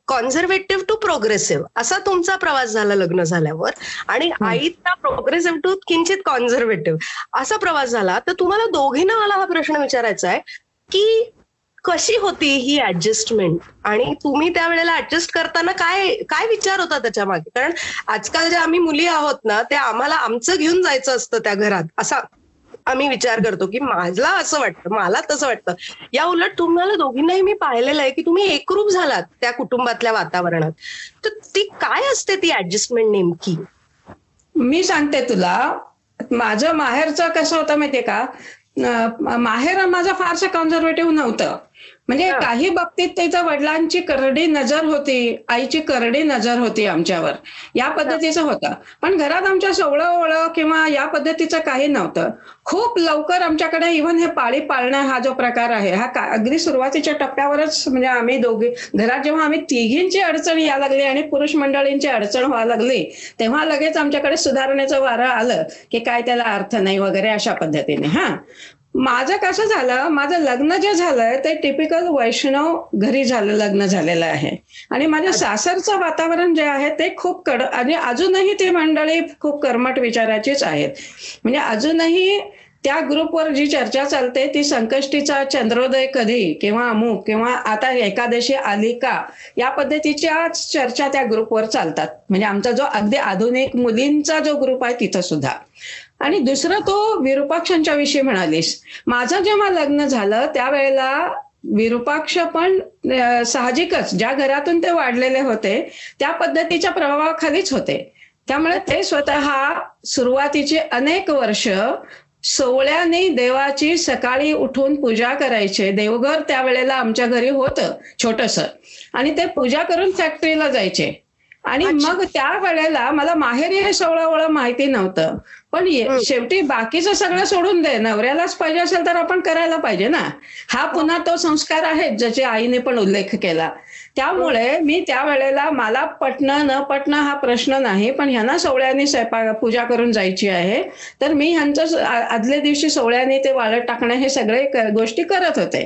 कॉन्झर्वेटिव्ह टू प्रोग्रेसिव्ह असा तुमचा प्रवास झाला लग्न झाल्यावर आणि आईचा प्रोग्रेसिव्ह टू किंचित कॉन्झर्वेटिव्ह असा प्रवास झाला. तर तुम्हाला दोघींना मला हा प्रश्न विचारायचा आहे की कशी होती ही ऍडजस्टमेंट आणि तुम्ही त्यावेळेला ऍडजस्ट करताना काय काय विचार होता त्याच्यामागे? कारण आजकाल ज्या आम्ही मुली आहोत ना त्या आम्हाला आमचं घेऊन जायचं असतं त्या घरात. असा आम्ही विचार करतो की मला असं वाटतं मला तसं वाटतं. या उलट तुम्हाला दोघींनाही मी पाहिलेलं आहे की तुम्ही एकरूप झालात त्या कुटुंबातल्या वातावरणात. तर ती काय असते ती ऍडजस्टमेंट नेमकी?
मी सांगते तुला माझं माहेरचं कसं होतं माहितीये का? माहेर माझं फारसं कॉन्झर्वेटिव्ह नव्हतं. म्हणजे. काही बाबतीत त्याच्या वडिलांची करडी नजर होती आईची करडी नजर होती आमच्यावर. या पद्धतीचं होतं. पण घरात आमच्या सोवळं ओळख किंवा या पद्धतीचं काही नव्हतं. खूप लवकर आमच्याकडे इव्हन हे पाळी पाळणं हा जो प्रकार आहे हा अगदी सुरुवातीच्या टप्प्यावरच म्हणजे आम्ही दोघे घरात जेव्हा आम्ही तिघींची अडचण या लागली आणि पुरुष मंडळींची अडचण व्हायला लागली तेव्हा लगेच आमच्याकडे सुधारणेचं वारं आलं की काय त्याला अर्थ नाही वगैरे अशा पद्धतीने हा. माझं कसं झालं माझं लग्न जे झालंय ते टिपिकल वैष्णव घरी झालं लग्न झालेलं आहे. आणि माझ्या सासरचं वातावरण जे आहे ते खूप कड आणि अजूनही ती मंडळी खूप कर्मट विचाराचीच आहेत. म्हणजे अजूनही त्या ग्रुपवर जी चर्चा चालते ती संकष्टीचा चंद्रोदय कधी किंवा अमुक किंवा आता एकादशी आली का या पद्धतीच्या चर्चा त्या ग्रुपवर चालतात. म्हणजे आमचा जो अगदी आधुनिक मुलींचा जो ग्रुप आहे तिथं सुद्धा. आणि दुसरं तो विरूपाक्षांच्या विषयी म्हणालीस. माझं जेव्हा लग्न झालं त्यावेळेला विरूपाक्ष पण साहजिकच ज्या घरातून ते वाढलेले होते त्या पद्धतीच्या प्रभावाखालीच होते. त्यामुळे ते स्वतः सुरुवातीचे अनेक वर्ष सोवळ्याने देवाची सकाळी उठून पूजा करायचे. देवघर त्यावेळेला आमच्या घरी होतं छोटस. आणि ते पूजा करून फॅक्टरीला जायचे. आणि. मग त्या वेळेला मला माहेरी हे सोहळं ओळं माहिती नव्हतं. पण
हं.
शेवटी बाकीचं सगळं सोडून दे. नवऱ्यालाच पाहिजे असेल तर आपण करायला पाहिजे ना. हा. पुन्हा तो संस्कार आहे ज्याचे आईने पण उल्लेख केला. त्यामुळे मी त्यावेळेला मला पटणं न पटणं हा प्रश्न नाही पण ह्यांना सोहळ्याने स्वयंपाक पूजा करून जायची आहे. तर मी ह्यांचं आदल्या दिवशी सोहळ्याने ते वाळत टाकणं हे सगळे गोष्टी करत होते.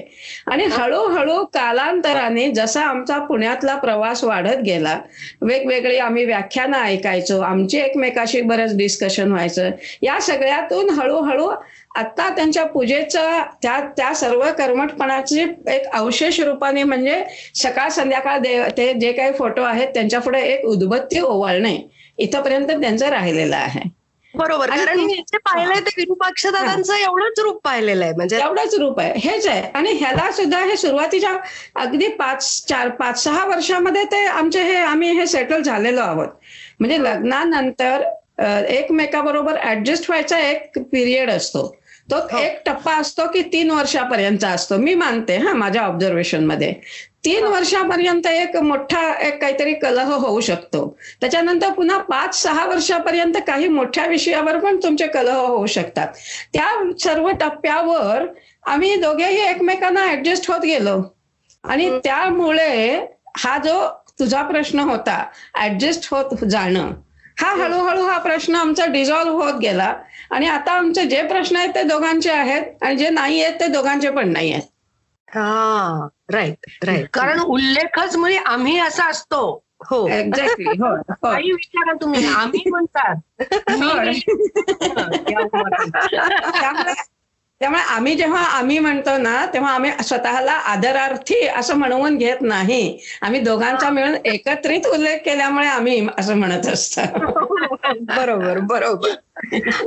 आणि हळूहळू कालांतराने जसा आमचा पुण्यातला प्रवास वाढत गेला वेगवेगळी आम्ही व्याख्यानं ऐकायचो आमची एकमेकाशी बरंच डिस्कशन व्हायचं या सगळ्यातून हळूहळू आता त्यांच्या पूजेचं त्या त्या सर्व कर्मठपणाचे एक अवशेष रूपाने म्हणजे सकाळ संध्याकाळ देव ते जे काही फोटो आहेत त्यांच्या पुढे एक उद्बत्ती ओवाळणे इथपर्यंत त्यांचं राहिलेलं आहे.
बरोबर कारण पाहिलंय ते विरूपाक्ष दादांचं एवढंच रूप पाहिलेलं आहे म्हणजे
एवढंच रूप आहे. हेच आहे. आणि ह्याला सुद्धा हे सुरुवातीच्या अगदी पाच चार पाच सहा वर्षामध्ये ते आमचे हे आम्ही हे सेटल झालेलो आहोत. म्हणजे लग्नानंतर एकमेकाबरोबर ऍडजस्ट व्हायचा एक पिरियड असतो. तो
हो.
एक टप्पा असतो की तीन वर्षापर्यंत असतो. मी मानते हा माझ्या ऑब्झर्वेशनमध्ये. तीन वर्षापर्यंत एक मोठा एक काहीतरी कलह होऊ शकतो. त्याच्यानंतर पुन्हा पाच सहा वर्षापर्यंत काही मोठ्या विषयावर पण तुमचे कलह होऊ शकतात. त्या सर्व टप्प्यावर आम्ही दोघेही एकमेकांना ऍडजस्ट होत गेलो. आणि त्यामुळे हा जो तुझा प्रश्न होता ऍडजस्ट होत जाणं हा हळूहळू हा प्रश्न आमचा डिझॉल्व्ह होत गेला. आणि आता आमचे जे प्रश्न आहेत ते दोघांचे आहेत आणि जे नाही आहेत ते दोघांचे पण नाही आहेत.
हा राईट राईट
कारण उल्लेखच म्हणजे आम्ही असा असतो.
हो.
एक्झॅक्टली हो हो.
काही विचारा तुम्ही आम्ही म्हणतात.
त्यामुळे आम्ही जेव्हा आम्ही म्हणतो ना तेव्हा आम्ही स्वतःला आदरार्थी असं म्हणवून घेत नाही. आम्ही दोघांचा मिळून एकत्रित उल्लेख केल्यामुळे आम्ही असं म्हणत असतो.
बरोबर बरोबर.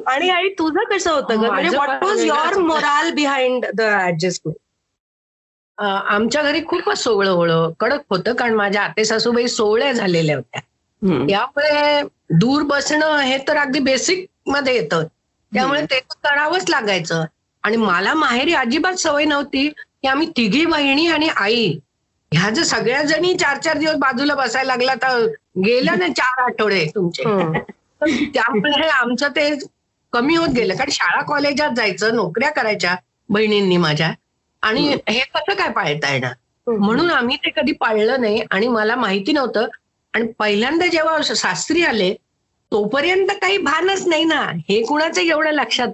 आणि आई तुझं कसं होतं ग? म्हणजे
माझं
what was your. Moral behind the adjustment
आमच्या घरी खूपच सोहळं होळं कडक होतं कारण माझ्या आते सासूबाई सोहळ्या झालेल्या होत्या. त्यामुळे दूर बसणं हे तर अगदी बेसिकमध्ये येतं. त्यामुळे ते करावंच लागायचं. आणि मला माहेरी अजिबात सवय नव्हती की आम्ही तिघी बहिणी आणि आई. ह्या जर सगळ्या जणी चार चार दिवस बाजूला बसायला लागला तर गेलं ना चार आठवडे तुमचे. तर त्यामुळे आमचं ते कमी होत गेलं. कारण शाळा कॉलेजात जायचं नोकऱ्या करायच्या बहिणींनी माझ्या. आणि हे कसं काय पाळता येणार? म्हणून आम्ही ते कधी पाळलं नाही आणि मला माहिती नव्हतं. आणि पहिल्यांदा जेव्हा सासरी आले तोपर्यंत काही भानच नाही ना. हे कुणाचं एवढं लक्षात?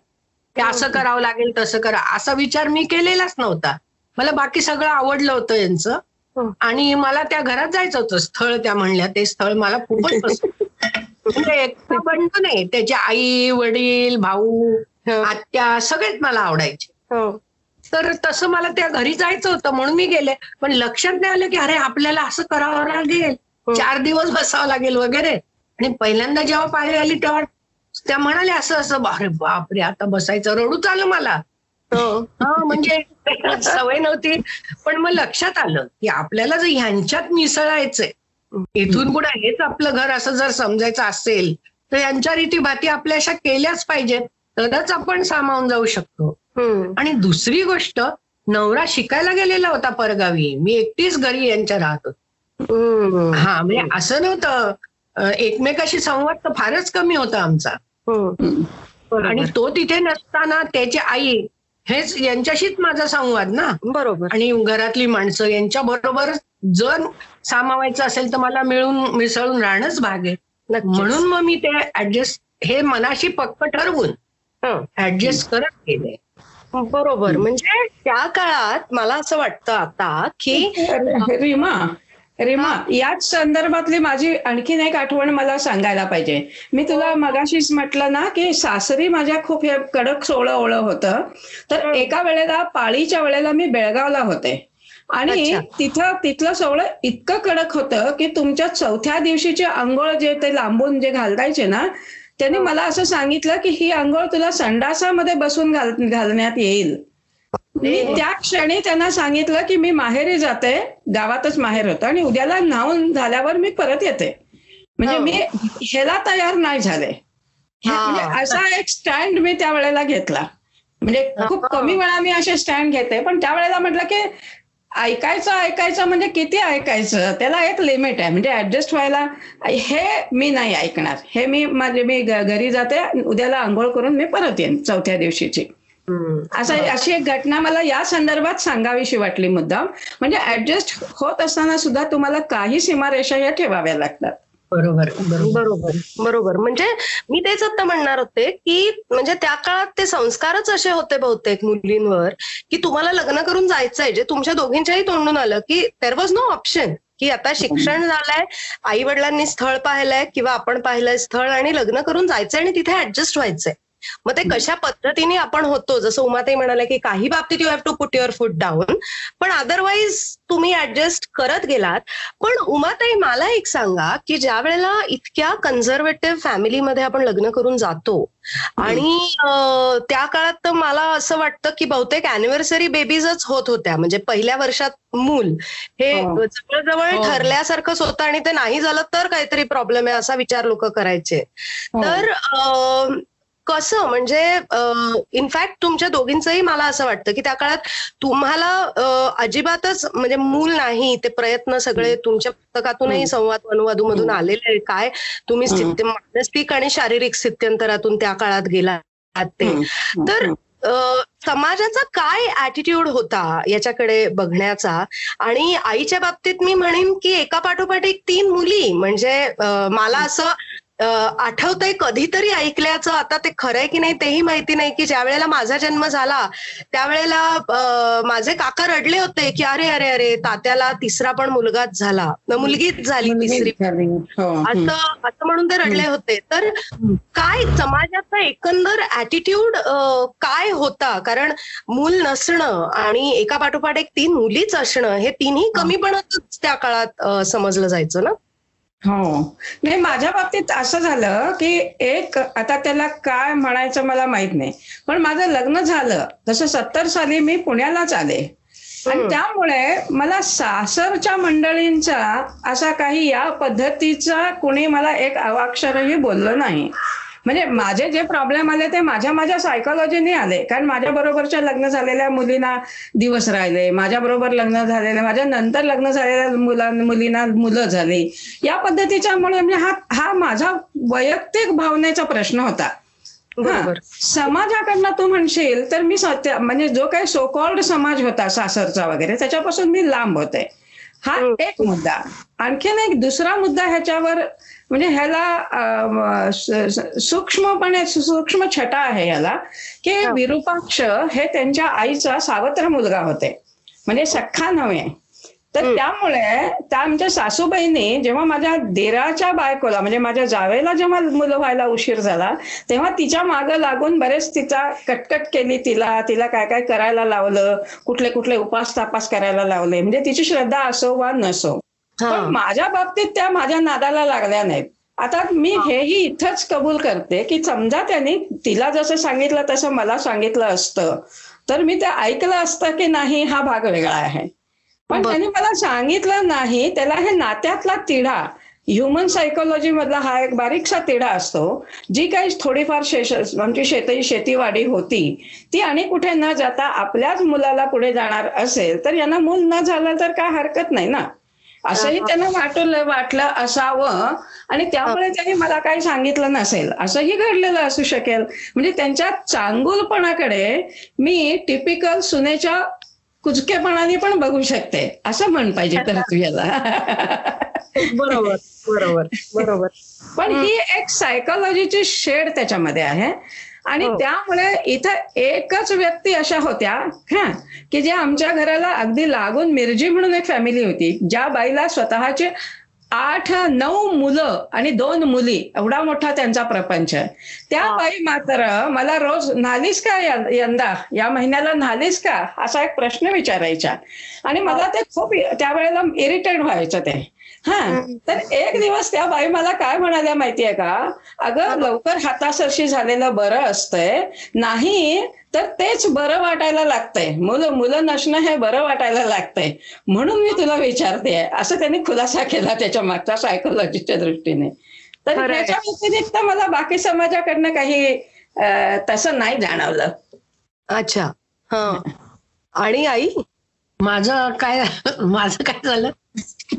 की असं करावं लागेल तसं करा. असा विचार मी केलेलाच नव्हता. मला बाकी सगळं आवडलं होतं यांचं.
हं.
आणि मला त्या घरात जायचं होतं. स्थळ त्या म्हणल्या ते स्थळ मला खूपच पसंत. म्हणजे एकटा बंड नाही. त्याची आई वडील भाऊ आत्या सगळेच मला आवडायचे.
हो.
तर तसं मला त्या घरी जायचं होतं म्हणून मी गेले. पण लक्षात नाही आलं की अरे आपल्याला असं करावं लागेल. चार दिवस बसावं लागेल वगैरे. आणि पहिल्यांदा जेव्हा पाहिजे आली तेव्हा त्या म्हणाल्या असं असं अरे बापरे आता बसायचं रडूच आलं मला
हो.
म्हणजे सवय नव्हती पण मग लक्षात आलं की आपल्याला जर ह्यांच्यात मिसळायचंय इथून पुढे हेच आपलं घर असं जर समजायचं असेल तर यांच्या रीतीभाती आपल्या अशा केल्याच पाहिजेत तरच आपण सामावून जाऊ शकतो. आणि दुसरी गोष्ट नवरा शिकायला गेलेला होता परगावी मी एकटीच घरी यांच्या राहत होते. हा म्हणजे असं नव्हतं एकमेकाशी संवाद तर फारच कमी होता आमचा. आणि तो तिथे नसताना त्याची आई हेच यांच्याशीच माझा संवाद ना
बरोबर
आणि घरातली माणसं यांच्या बरोबर जर सामावायचं असेल तर मला मिळून मिसळून राहणंच भाग आहे. म्हणून मग मी ते ऍडजस्ट हे मनाशी पक्क ठरवून
हं.
ऍडजस्ट करत गेले
बरोबर म्हणजे त्या काळात मला असं वाटतं आता की
रीमा रीमा याच संदर्भातली माझी आणखीन एक आठवण मला सांगायला पाहिजे. मी तुला मगाशीच म्हटलं ना की सासरी माझ्या खूप हे कडक सोळं ओळं होतं. तर एका वेळेला पाळीच्या वेळेला मी बेळगावला होते. आणि. तिथं तिथलं सोहळं इतकं कडक होतं की तुमच्या चौथ्या दिवशीची आंघोळ जे ते लांबून जे घालायचे ना त्यांनी मला असं सांगितलं की ही आंघोळ तुला संडासामध्ये बसून घाल घालण्यात येईल. मी त्या क्षणी त्यांना सांगितलं की मी माहेरी जाते. गावातच माहेर होतं आणि उद्याला न्हावून झाल्यावर मी परत येते. म्हणजे
हो.
मी ह्याला तयार नाही झाले. म्हणजे असा एक स्टँड मी त्यावेळेला घेतला. म्हणजे खूप
हा.
कमी वेळा मी असे स्टँड घेते. पण त्यावेळेला म्हटलं की ऐकायचं ऐकायचं म्हणजे किती ऐकायचं? त्याला एक लिमिट आहे. म्हणजे ऍडजस्ट व्हायला हे मी नाही ऐकणार. हे मी माझे मी घरी जाते. उद्याला आंघोळ करून मी परत येईन चौथ्या दिवशीची. असं अशी एक घटना मला या संदर्भात सांगावीशी वाटली मुद्दाम. म्हणजे ऍडजस्ट होत असताना सुद्धा तुम्हाला काही सीमारेषा या ठेवाव्या लागतात.
बरोबर बरोबर.
बरोबर बरोबर. म्हणजे मी तेच आता म्हणणार होते की म्हणजे त्या काळात ते संस्कारच असे होते बहुतेक मुलींवर की तुम्हाला लग्न करून जायचंय. जे तुमच्या दोघींच्याही तोंडून आलं की देर वॉज नो ऑप्शन की आता शिक्षण झालंय आई वडिलांनी स्थळ पाहिलंय किंवा आपण पाहिलंय स्थळ आणि लग्न करून जायचंय आणि तिथे ऍडजस्ट व्हायचंय. मग ते कशा पद्धतीने आपण होतो जसं उमाताई म्हणाले की काही बाबतीत you have to put your foot down पण अदरवाईज तुम्ही ऍडजस्ट करत गेलात पण उमाताई मला एक सांगा की ज्या वेळेला इतक्या कन्झर्वेटिव्ह फॅमिलीमध्ये आपण लग्न करून जातो आणि त्या काळात तर मला असं वाटतं की बहुतेक अॅनिव्हर्सरी बेबीजच होत होत्या म्हणजे पहिल्या वर्षात मूल हे
हो.
जवळजवळ
हो.
ठरल्यासारखंच होतं आणि ते नाही झालं तर काहीतरी प्रॉब्लेम आहे असा विचार लोक करायचे
हो.
तर कसं म्हणजे इनफॅक्ट तुमच्या दोघींचंही मला असं वाटतं की त्या काळात तुम्हाला अजिबातच म्हणजे मूल नाही ते प्रयत्न सगळे तुमच्या पुस्तकातूनही. संवाद अनुवादूमधून. आलेले आहे काय तुम्ही
हम्म.
स्थिती मानसिक आणि शारीरिक स्थित्यंतरातून त्या काळात गेलात ते. तर समाजाचा काय ऍटिट्यूड होता याच्याकडे बघण्याचा आणि आईच्या बाबतीत मी म्हणेन की एका पाठोपाठ एक तीन मुली म्हणजे मला असं आठवतंय कधीतरी ऐकल्याचं. आता ते खरंय की नाही तेही माहिती नाही की ज्या वेळेला माझा जन्म झाला त्यावेळेला माझे काका रडले होते की अरे अरे अरे तात्याला तिसरा पण मुलगाच झाला. न मुलगीच झाली तिसरी.
हो.
असं असं म्हणून ते रडले होते. तर काय समाजाचा एकंदर ऍटिट्यूड काय होता? कारण मूल नसणं आणि एका पाठोपाठ एक तीन मुलीच असणं हे तिन्ही कमीपणातच त्या काळात समजलं जायचं ना?
हो. नाही माझ्या बाबतीत असं झालं की एक आता त्याला काय म्हणायचं मला माहीत नाही. पण माझं लग्न झालं. तसं सत्तर साली मी पुण्यालाच आले. आणि. त्यामुळे मला सासरच्या मंडळींचा असा काही या पद्धतीचा कुणी मला एक अवाक्षरही बोललं नाही. म्हणजे माझे जे प्रॉब्लेम आले ते माझ्या माझ्या सायकोलॉजीने आले. कारण माझ्या बरोबरच्या लग्न झालेल्या मुलींना दिवस राहिले. माझ्या बरोबर लग्न झालेल्या माझ्या नंतर लग्न झालेल्या मुलां मुलींना मुलं झाली. या पद्धतीच्यामुळे म्हणजे हा हा माझा वैयक्तिक भावनेचा प्रश्न होता. समाजाकडनं तू म्हणशील तर मी सत्य म्हणजे जो काही सोकॉल्ड समाज होता सासरचा वगैरे त्याच्यापासून मी लांब होते. हा. एक मुद्दा. आणखीन एक दुसरा मुद्दा ह्याच्यावर म्हणजे ह्याला सूक्ष्मपणे सूक्ष्म छटा आहे ह्याला की
हा.
विरूपाक्ष हे त्यांच्या आईचा सावत्र मुलगा होते म्हणजे सख्खा नव्हे तर. त्यामुळे त्या आमच्या सासूबाईंनी जेव्हा माझ्या देराच्या बायकोला म्हणजे माझ्या जावेला जेव्हा मुलं व्हायला उशीर झाला तेव्हा तिच्या मागं लागून बरेच तिचा कटकट केली तिला तिला काय काय करायला लावलं कुठले कुठले उपास तापास करायला लावले म्हणजे तिची श्रद्धा असो वा नसो पण माझ्या बाबतीत त्या माझ्या नादाला लागल्या नाहीत. आता मी हेही इथंच कबूल करते की समजा त्यांनी तिला जसं सांगितलं तसं मला सांगितलं असतं. तर मी ते ऐकलं असतं की नाही हा भाग वेगळा आहे. पण. त्यांनी मला सांगितलं नाही त्याला हे नात्यातला तिढा ह्युमन सायकोलॉजी मधला हा एक बारीकसा तिढा असतो जी काही थोडीफार शेष आमची शेती शेतीवाडी होती ती आणि कुठे न जाता आपल्याच मुलाला पुढे जाणार असेल तर यांना मूल न झालं तर काय हरकत नाही ना? असंही त्यांना वाटलं वाटलं असावं. आणि त्यामुळे त्यांनी मला काही सांगितलं नसेल. असंही घडलेलं असू शकेल. म्हणजे त्यांच्या चांगुलपणाकडे मी टिपिकल सुनेच्या कुचकेपणाने पण बघू शकते. असं म्हण पाहिजे तर तू याला
बरोबर बरोबर बरोबर.
पण ही एक सायकोलॉजीची शेड त्याच्यामध्ये आहे. आणि
हो.
त्यामुळे इथं एकच व्यक्ती अशा होत्या हा की ज्या आमच्या घराला अगदी लागून मिरजी म्हणून एक फॅमिली होती ज्या बाईला स्वतःचे आठ नऊ मुलं आणि दोन मुली एवढा मोठा त्यांचा प्रपंच त्या
हा.
बाई मात्र मला रोज नालीस का यंदा? या महिन्याला नालीस का? असा एक प्रश्न विचारायचा आणि मला ते खूप त्यावेळेला इरिटेट व्हायचं ते. हा. तर एक दिवस त्या बाई मला काय म्हणाल्या माहितीये का? अगं लवकर हातासरशी झालेलं बरं असतंय. नाही तर तेच बरं वाटायला लागतंय. मुलं मुलं नसणं हे बरं वाटायला लागतंय. म्हणून मी तुला विचारते. असं त्यांनी खुलासा केला त्याच्या मागच्या सायकोलॉजीच्या दृष्टीने. तर. त्याच्या व्यतिरिक्त मला बाकी समाजाकडनं काही तसं नाही जाणवलं.
अच्छा. हा. आणि आई?
माझं काय माझं काय झालं?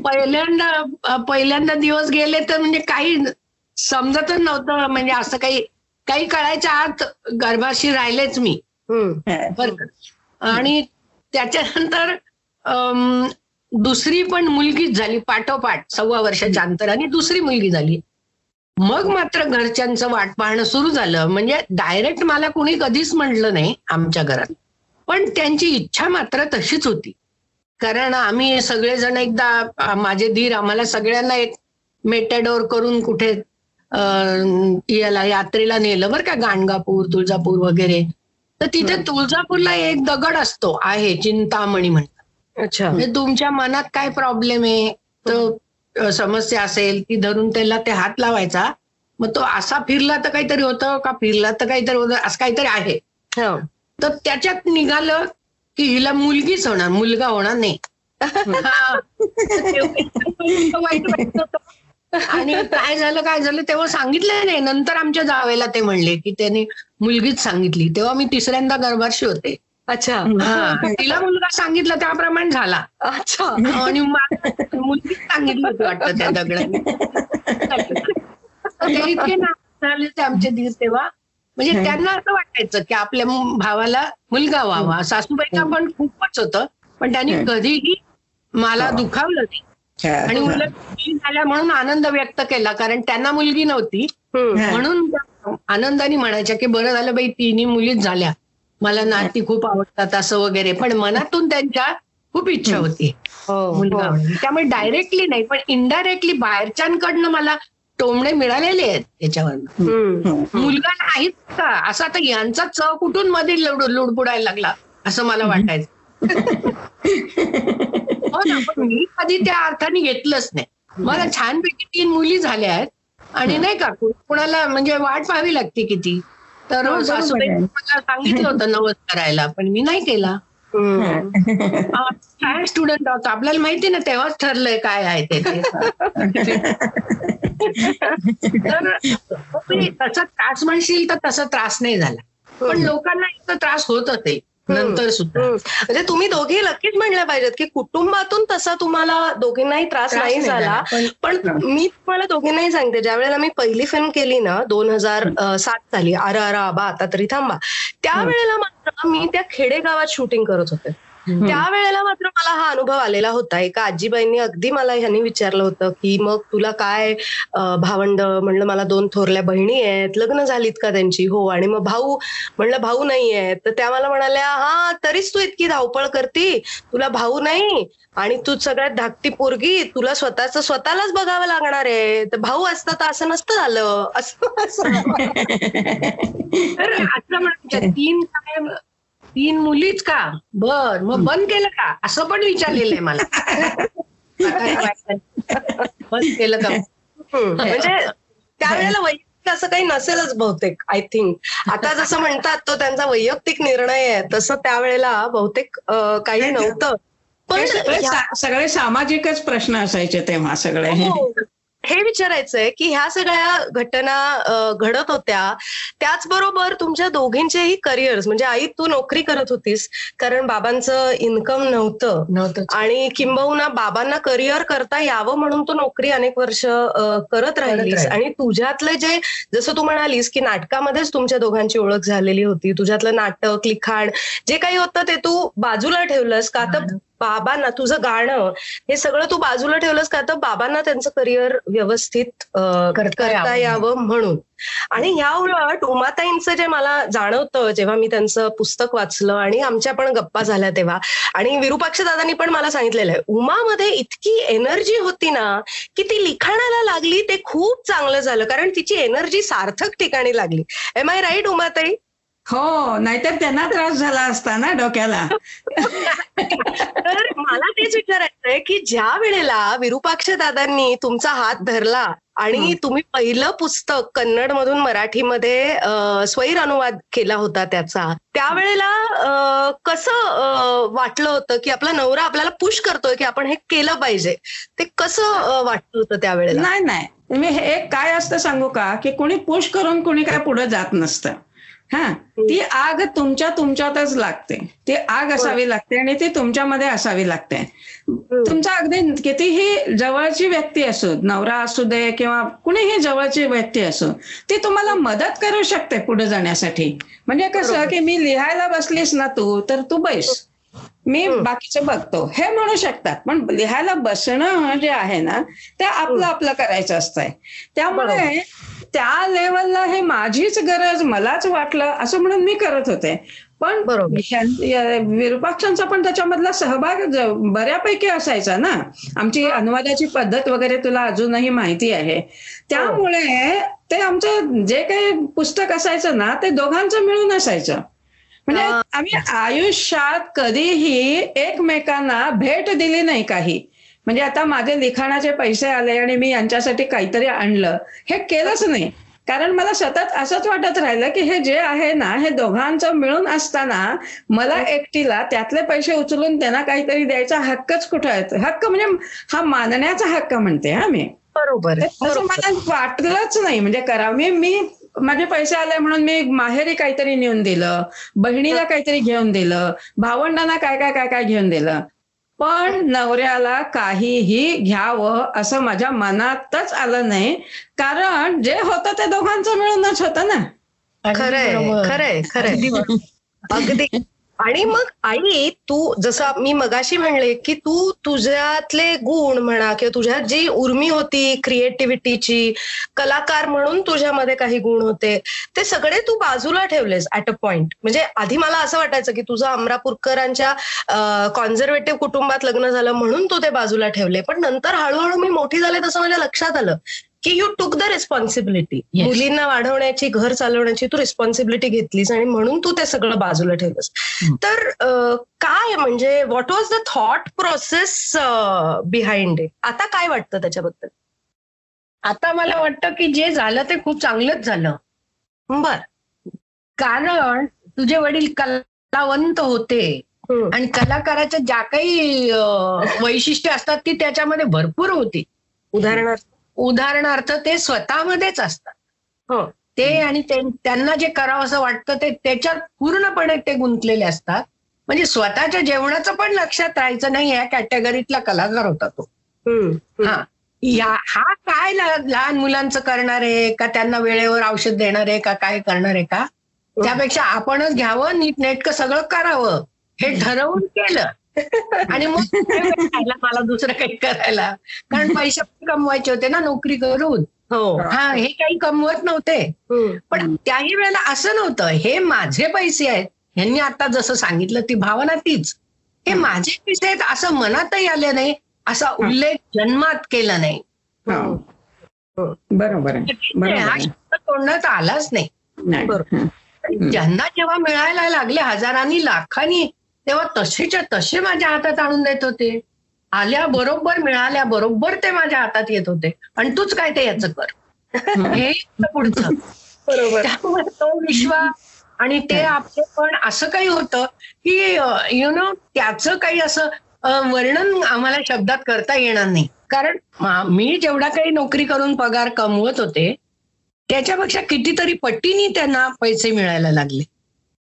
पहिल्यांदा पहिल्यांदा दिवस गेले तर म्हणजे काही समजतच नव्हतं. म्हणजे असं काही काही कळायच्या आत गर्भाशी राहिलेच मी. बरं. आणि त्याच्यानंतर दुसरी पण मुलगीच झाली पाठोपाठ सव्वा वर्षाच्या अंतराने दुसरी मुलगी झाली. मग मात्र घरच्यांचं वाट पाहणं सुरू झालं. म्हणजे डायरेक्ट मला कोणी कधीच म्हटलं नाही आमच्या घरात. पण त्यांची इच्छा मात्र तशीच होती. कारण आम्ही सगळेजण एकदा माझे धीर आम्हाला सगळ्यांना एक मेटॅडोर करून कुठे याला यात्रेला नेलं बरं का गाणगापूर तुळजापूर वगैरे. तर तिथे तुळजापूरला एक दगड असतो आहे चिंतामणी म्हणतात.
अच्छा.
म्हणजे तुमच्या मनात काय प्रॉब्लेम आहे? तर समस्या असेल ती धरून त्याला ते हात लावायचा. मग तो असा फिरला तर काहीतरी होतं का? फिरला तर काहीतरी होतं असं काहीतरी आहे.
हा.
तर त्याच्यात निघालं की हिला मुलगीच होणार मुलगा होणार नाही. हा. आणि काय झालं काय झालं तेव्हा सांगितलं नाही. नंतर आमच्या जावेला ते म्हणले की त्यांनी मुलगीच सांगितली. तेव्हा मी तिसऱ्यांदा गर्भाशी होते.
अच्छा.
हा. तिला मुलगा सांगितला त्याप्रमाणे झाला.
अच्छा.
आणि मला मुलगीच सांगितलं होतं वाटतं त्या दगडाने. ते इतके नाराज झाले ते आमचे दीर तेव्हा. म्हणजे त्यांना असं वाटायचं की आपल्या भावाला मुलगा व्हावा. सासूबाईंना पण खूपच होतं पण त्यांनी कधीही मला दुखावलं नाही. आणि उलट ती झाल्या म्हणून आनंद व्यक्त केला कारण त्यांना मुलगी नव्हती.
हा.
म्हणून आनंदाने म्हणायच्या की बरं झालं बाई तिन्ही मुलीच झाल्या. मला नाती खूप आवडतात असं वगैरे. पण मनातून त्यांच्या खूप इच्छा होती.
हो,
मुलगा
हो.
त्यामुळे डायरेक्टली नाही पण इनडायरेक्टली बाहेरच्यांकडनं मला टोमणे मिळालेले आहेत त्याच्यावर. मुलगा नाहीच का? असं आता यांचा चव कुठून मध्ये लुड लुडबुडायला लागला असं मला वाटायचं. हो ना पण मी कधी त्या अर्थाने घेतलंच नाही. मला छानपैकी तीन मुली झाल्या आहेत आणि नाही का कुणाला म्हणजे वाट पाहावी लागते किती. तर
हो.
मला सांगितलं होतं नवस करायला पण मी नाही केला. काय स्टुडंट आहोत. आपल्याला माहिती ना तेव्हाच ठरलंय काय आहे ते. तर तसा त्रास म्हणशील तर तसा त्रास नाही झाला. पण लोकांना इतका त्रास होत होते नंतर सुद्धा.
म्हणजे तुम्ही दोघी नक्कीच म्हणल्या पाहिजेत की कुटुंबातून तसा तुम्हाला दोघींनाही त्रास नाही झाला.
पण
मी तुम्हाला दोघींनाही सांगते ज्या वेळेला मी पहिली फिल्म केली ना दोन हजार सात साली आर आर आबा आता तरी थांबा. त्यावेळेला मात्र मी त्या खेडेगावात शूटिंग करत होते. त्यावेळेला मात्र मला हा अनुभव आलेला होता. एका आजीबाईंनी अगदी मला ह्यांनी विचारलं होतं की मग तुला काय भावंड? म्हणलं मला दोन थोरल्या बहिणी आहेत. लग्न झालीत का त्यांची? हो. आणि मग भाऊ म्हणलं भाऊ नाही आहेत. तर त्या मला म्हणाल्या हा तरीच तू इतकी धावपळ करती. तुला भाऊ नाही आणि तू सगळ्यात धाकटी पोरगी. तुला स्वतःच स्वतःलाच बघावं लागणार आहे. तर भाऊ असतं तर असं नसतं झालं. असं असं.
तर असं म्हणायचं तीन काय तीन मुलीच का? बर मग बंद केलं का? असं पण विचारलेलं आहे मला. बंद केलं का.
म्हणजे त्यावेळेला वैयक्तिक असं काही नसेलच बहुतेक आय थिंक आता जसं म्हणतात तो त्यांचा वैयक्तिक निर्णय आहे. तसं त्यावेळेला बहुतेक काही नव्हतं. पण
हे सगळे सामाजिकच प्रश्न असायचे तेव्हा सगळे.
हो. विचारायचंय की ह्या सगळ्या घटना घडत होत्या त्याचबरोबर तुमच्या दोघींचेही करिअर्स म्हणजे आई तू नोकरी करत होतीस कारण बाबांचं इन्कम नव्हतं
नव्हतं
आणि किंबहुना बाबांना करिअर करता यावं म्हणून तू नोकरी अनेक वर्ष करत राहिलीस
राहिली.
आणि तुझ्यातले जे जसं तू म्हणालीस की नाटकामध्येच तुमच्या दोघांची ओळख झालेली होती तुझ्यातलं नाटक लिखाण जे काही होतं ते तू बाजूला ठेवलंस का तर बाबांना तुझं गाणं हे सगळं तू बाजूला ठेवलंस का? तर बाबांना त्यांचं करिअर व्यवस्थित
करता. यावं
म्हणून. आणि ह्या उलट उमाताईंचं जे मला जाणवतं जेव्हा मी त्यांचं पुस्तक वाचलं आणि आमच्या पण गप्पा झाल्या तेव्हा आणि विरुपाक्ष दादांनी पण मला सांगितलेलं आहे उमामध्ये इतकी एनर्जी होती ना की ती लिखाणाला लागली ते खूप चांगलं झालं कारण तिची एनर्जी सार्थक ठिकाणी लागली. Am I right Umatai?
हो नाहीतर त्यांना त्रास झाला असता ना डोक्याला.
तर मला तेच विचारायचंय की ज्या वेळेला विरुपाक्ष दादांनी तुमचा हात धरला आणि. तुम्ही पहिलं पुस्तक कन्नड मधून मराठीमध्ये स्वैर अनुवाद केला होता त्याचा त्यावेळेला कसं वाटलं होतं की आपला नवरा आपल्याला पुश करतोय की आपण हे केलं पाहिजे? ते कसं वाटलं होतं त्यावेळेला?
नाही नाही. मी हे काय असतं सांगू का? की कोणी पुश करून कोणी काय पुढे जात नसतं. हा. ती आग तुमच्या तुमच्यातच लागते. ती आग असावी लागते आणि ती तुमच्यामध्ये असावी लागते. तुमचा अगदी कितीही जवळची व्यक्ती असो नवरा असू दे किंवा कुणीही जवळची व्यक्ती असो ती तुम्हाला मदत करू शकते पुढे जाण्यासाठी. म्हणजे कसं. की मी लिहायला बसलीस ना तू तर तू बैस. मी. बाकीचं बघतो. हे म्हणू शकतात. पण लिहायला बसणं जे आहे ना ते आपलं आपलं करायचं असतंय. त्यामुळे त्या लेवलला हे माझीच गरज मलाच वाटलं असं म्हणून मी करत होते. पण विरुपाक्षांचा पण त्याच्यामधला सहभाग बऱ्यापैकी असायचा ना. आमची अनुवादाची पद्धत वगैरे तुला अजूनही माहिती आहे. त्यामुळे ते आमचं जे काही पुस्तक असायचं ना ते दोघांचं मिळून असायचं. म्हणजे. आम्ही आयुष्यात कधीही एकमेकांना भेट दिली नाही काही. म्हणजे आता माझे लिखाणाचे पैसे आले आणि मी यांच्यासाठी काहीतरी आणलं. हे केलंच नाही. कारण मला सतत असंच वाटत राहिलं की हे जे आहे ना हे दोघांचं मिळून असताना मला एकटीला त्यातले पैसे उचलून त्यांना काहीतरी द्यायचा हक्कच कुठं आहे? हक्क म्हणजे हा मानण्याचा हक्क म्हणते हा मी.
बरोबर आहे,
असं
बरोबर.
मला वाटलंच नाही. म्हणजे करा मी मी माझे पैसे आले म्हणून मी माहेरी काहीतरी नेऊन दिलं बहिणीला काहीतरी घेऊन दिलं भावंडांना काय काय काय काय घेऊन दिलं. पण नवऱ्याला काहीही घ्यावं असं माझ्या मनातच आलं नाही. कारण जे होतं ते दोघांचं मिळूनच होतं ना.
खरंय. खरंय खरंय.
अगदी.
आणि मग आई तू जसं मी मगाशी म्हणले की तू तुझ्यातले गुण म्हणा किंवा तुझ्यात जी उर्मी होती क्रिएटिव्हिटीची कलाकार म्हणून तुझ्यामध्ये काही गुण होते ते सगळे तू बाजूला ठेवलेस ऍट अ पॉइंट म्हणजे आधी मला असं वाटायचं की तुझं अमरापूरकरांच्या कॉन्झर्वेटिव्ह कुटुंबात लग्न झालं म्हणून तू ते बाजूला ठेवले. पण नंतर हळूहळू मी मोठी झाले तसं माझ्या लक्षात आलं. की यू टुक द रिस्पॉन्सिबिलिटी. मुलींना वाढवण्याची घर चालवण्याची तू रिस्पॉन्सिबिलिटी घेतलीस आणि म्हणून तू ते सगळं बाजूला ठेवलंस. तर काय म्हणजे what was the thought process behind it आता काय वाटतं त्याच्याबद्दल?
आता मला वाटतं की जे झालं ते खूप चांगलंच झालं.
बर.
कारण तुझे वडील कलावंत होते. आणि कलाकाराच्या ज्या काही वैशिष्ट्य असतात ती त्याच्यामध्ये भरपूर होती.
उदाहरणार्थ?
उदाहरणार्थ ते स्वतःमध्येच असतात.
हो.
ते आणि त्यांना जे करावं असं वाटतं ते त्याच्यात पूर्णपणे ते गुंतलेले असतात. म्हणजे स्वतःच्या जेवणाचं पण लक्षात राहायचं नाही या कॅटेगरीतला कलाकार होता तो. हा. या हा काय लहान मुलांचं करणार आहे का? त्यांना वेळेवर औषध देणार आहे का? काय करणार आहे का? त्यापेक्षा आपणच घ्यावं नीटनेटकं सगळं करावं हे ठरवून केलं. आणि मग मला दुसरं काही करायला? कारण पैसे पण कमवायचे होते ना नोकरी करून.
हो.
हा हे काही कमवत नव्हते. पण त्याही वेळेला असं नव्हतं हे माझे पैसे आहेत. ह्यांनी आता जसं सांगितलं ती भावना तीच. हे माझे पैसे आहेत असं मनातही आलं नाही असा उल्लेख जन्मात केला नाही.
हो. बरोबर आहे. बरोबर
हा शब्द तोंडात आलाच नाही.
बरोबर.
हं.
ज्यांना जेव्हा मिळायला लागले हजारांनी लाखांनी तेव्हा तसेच्या तसे माझ्या हातात आणून देत होते. आल्या बरोबर मिळाल्या बरोबर ते माझ्या हातात येत होते. आणि तूच काय ते याचं कर. हे पुढचं.
बरोबर.
त्यामुळे तो विश्वास आणि ते आपले पण असं काही होतं की यु नो त्याचं काही असं वर्णन आम्हाला शब्दात करता येणार नाही. कारण मा- मी जेवढा काही नोकरी करून पगार कमवत होते त्याच्यापेक्षा कितीतरी पटीने त्यांना पैसे मिळायला लागले.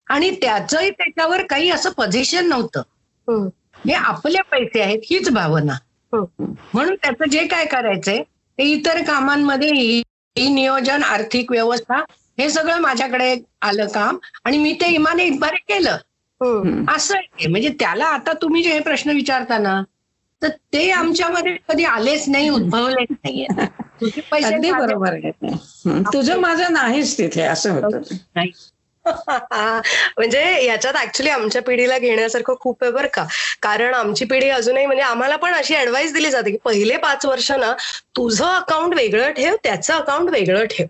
आणि त्याचंही त्याच्यावर काही असं पोझिशन नव्हतं
हम्म.
हे आपले पैसे आहेत हीच भावना
हम्म.
म्हणून त्याचं जे काय करायचंय ते इतर कामांमध्ये ही ही नियोजन आर्थिक व्यवस्था हे सगळं माझ्याकडे आलं काम आणि मी ते इमाने इतबारे केलं.
हं.
असं आहे म्हणजे त्याला आता तुम्ही जे हे प्रश्न विचारता ना तर ते आमच्यामध्ये कधी आलेच नाही उद्भवलेच नाहीये तुझे पैसे
बरोबर. हं. तुझं माझं नाहीच तिथे असं होतं.
म्हणजे याच्यात ऍक्च्युली आमच्या पिढीला घेण्यासारखं खूप आहे बरं का. कारण आमची पिढी अजूनही म्हणजे आम्हाला पण अशी ऍडवाइस दिली जाते की पहिले पाच वर्ष ना तुझं अकाउंट वेगळं ठेव त्याचं अकाउंट वेगळं ठेव.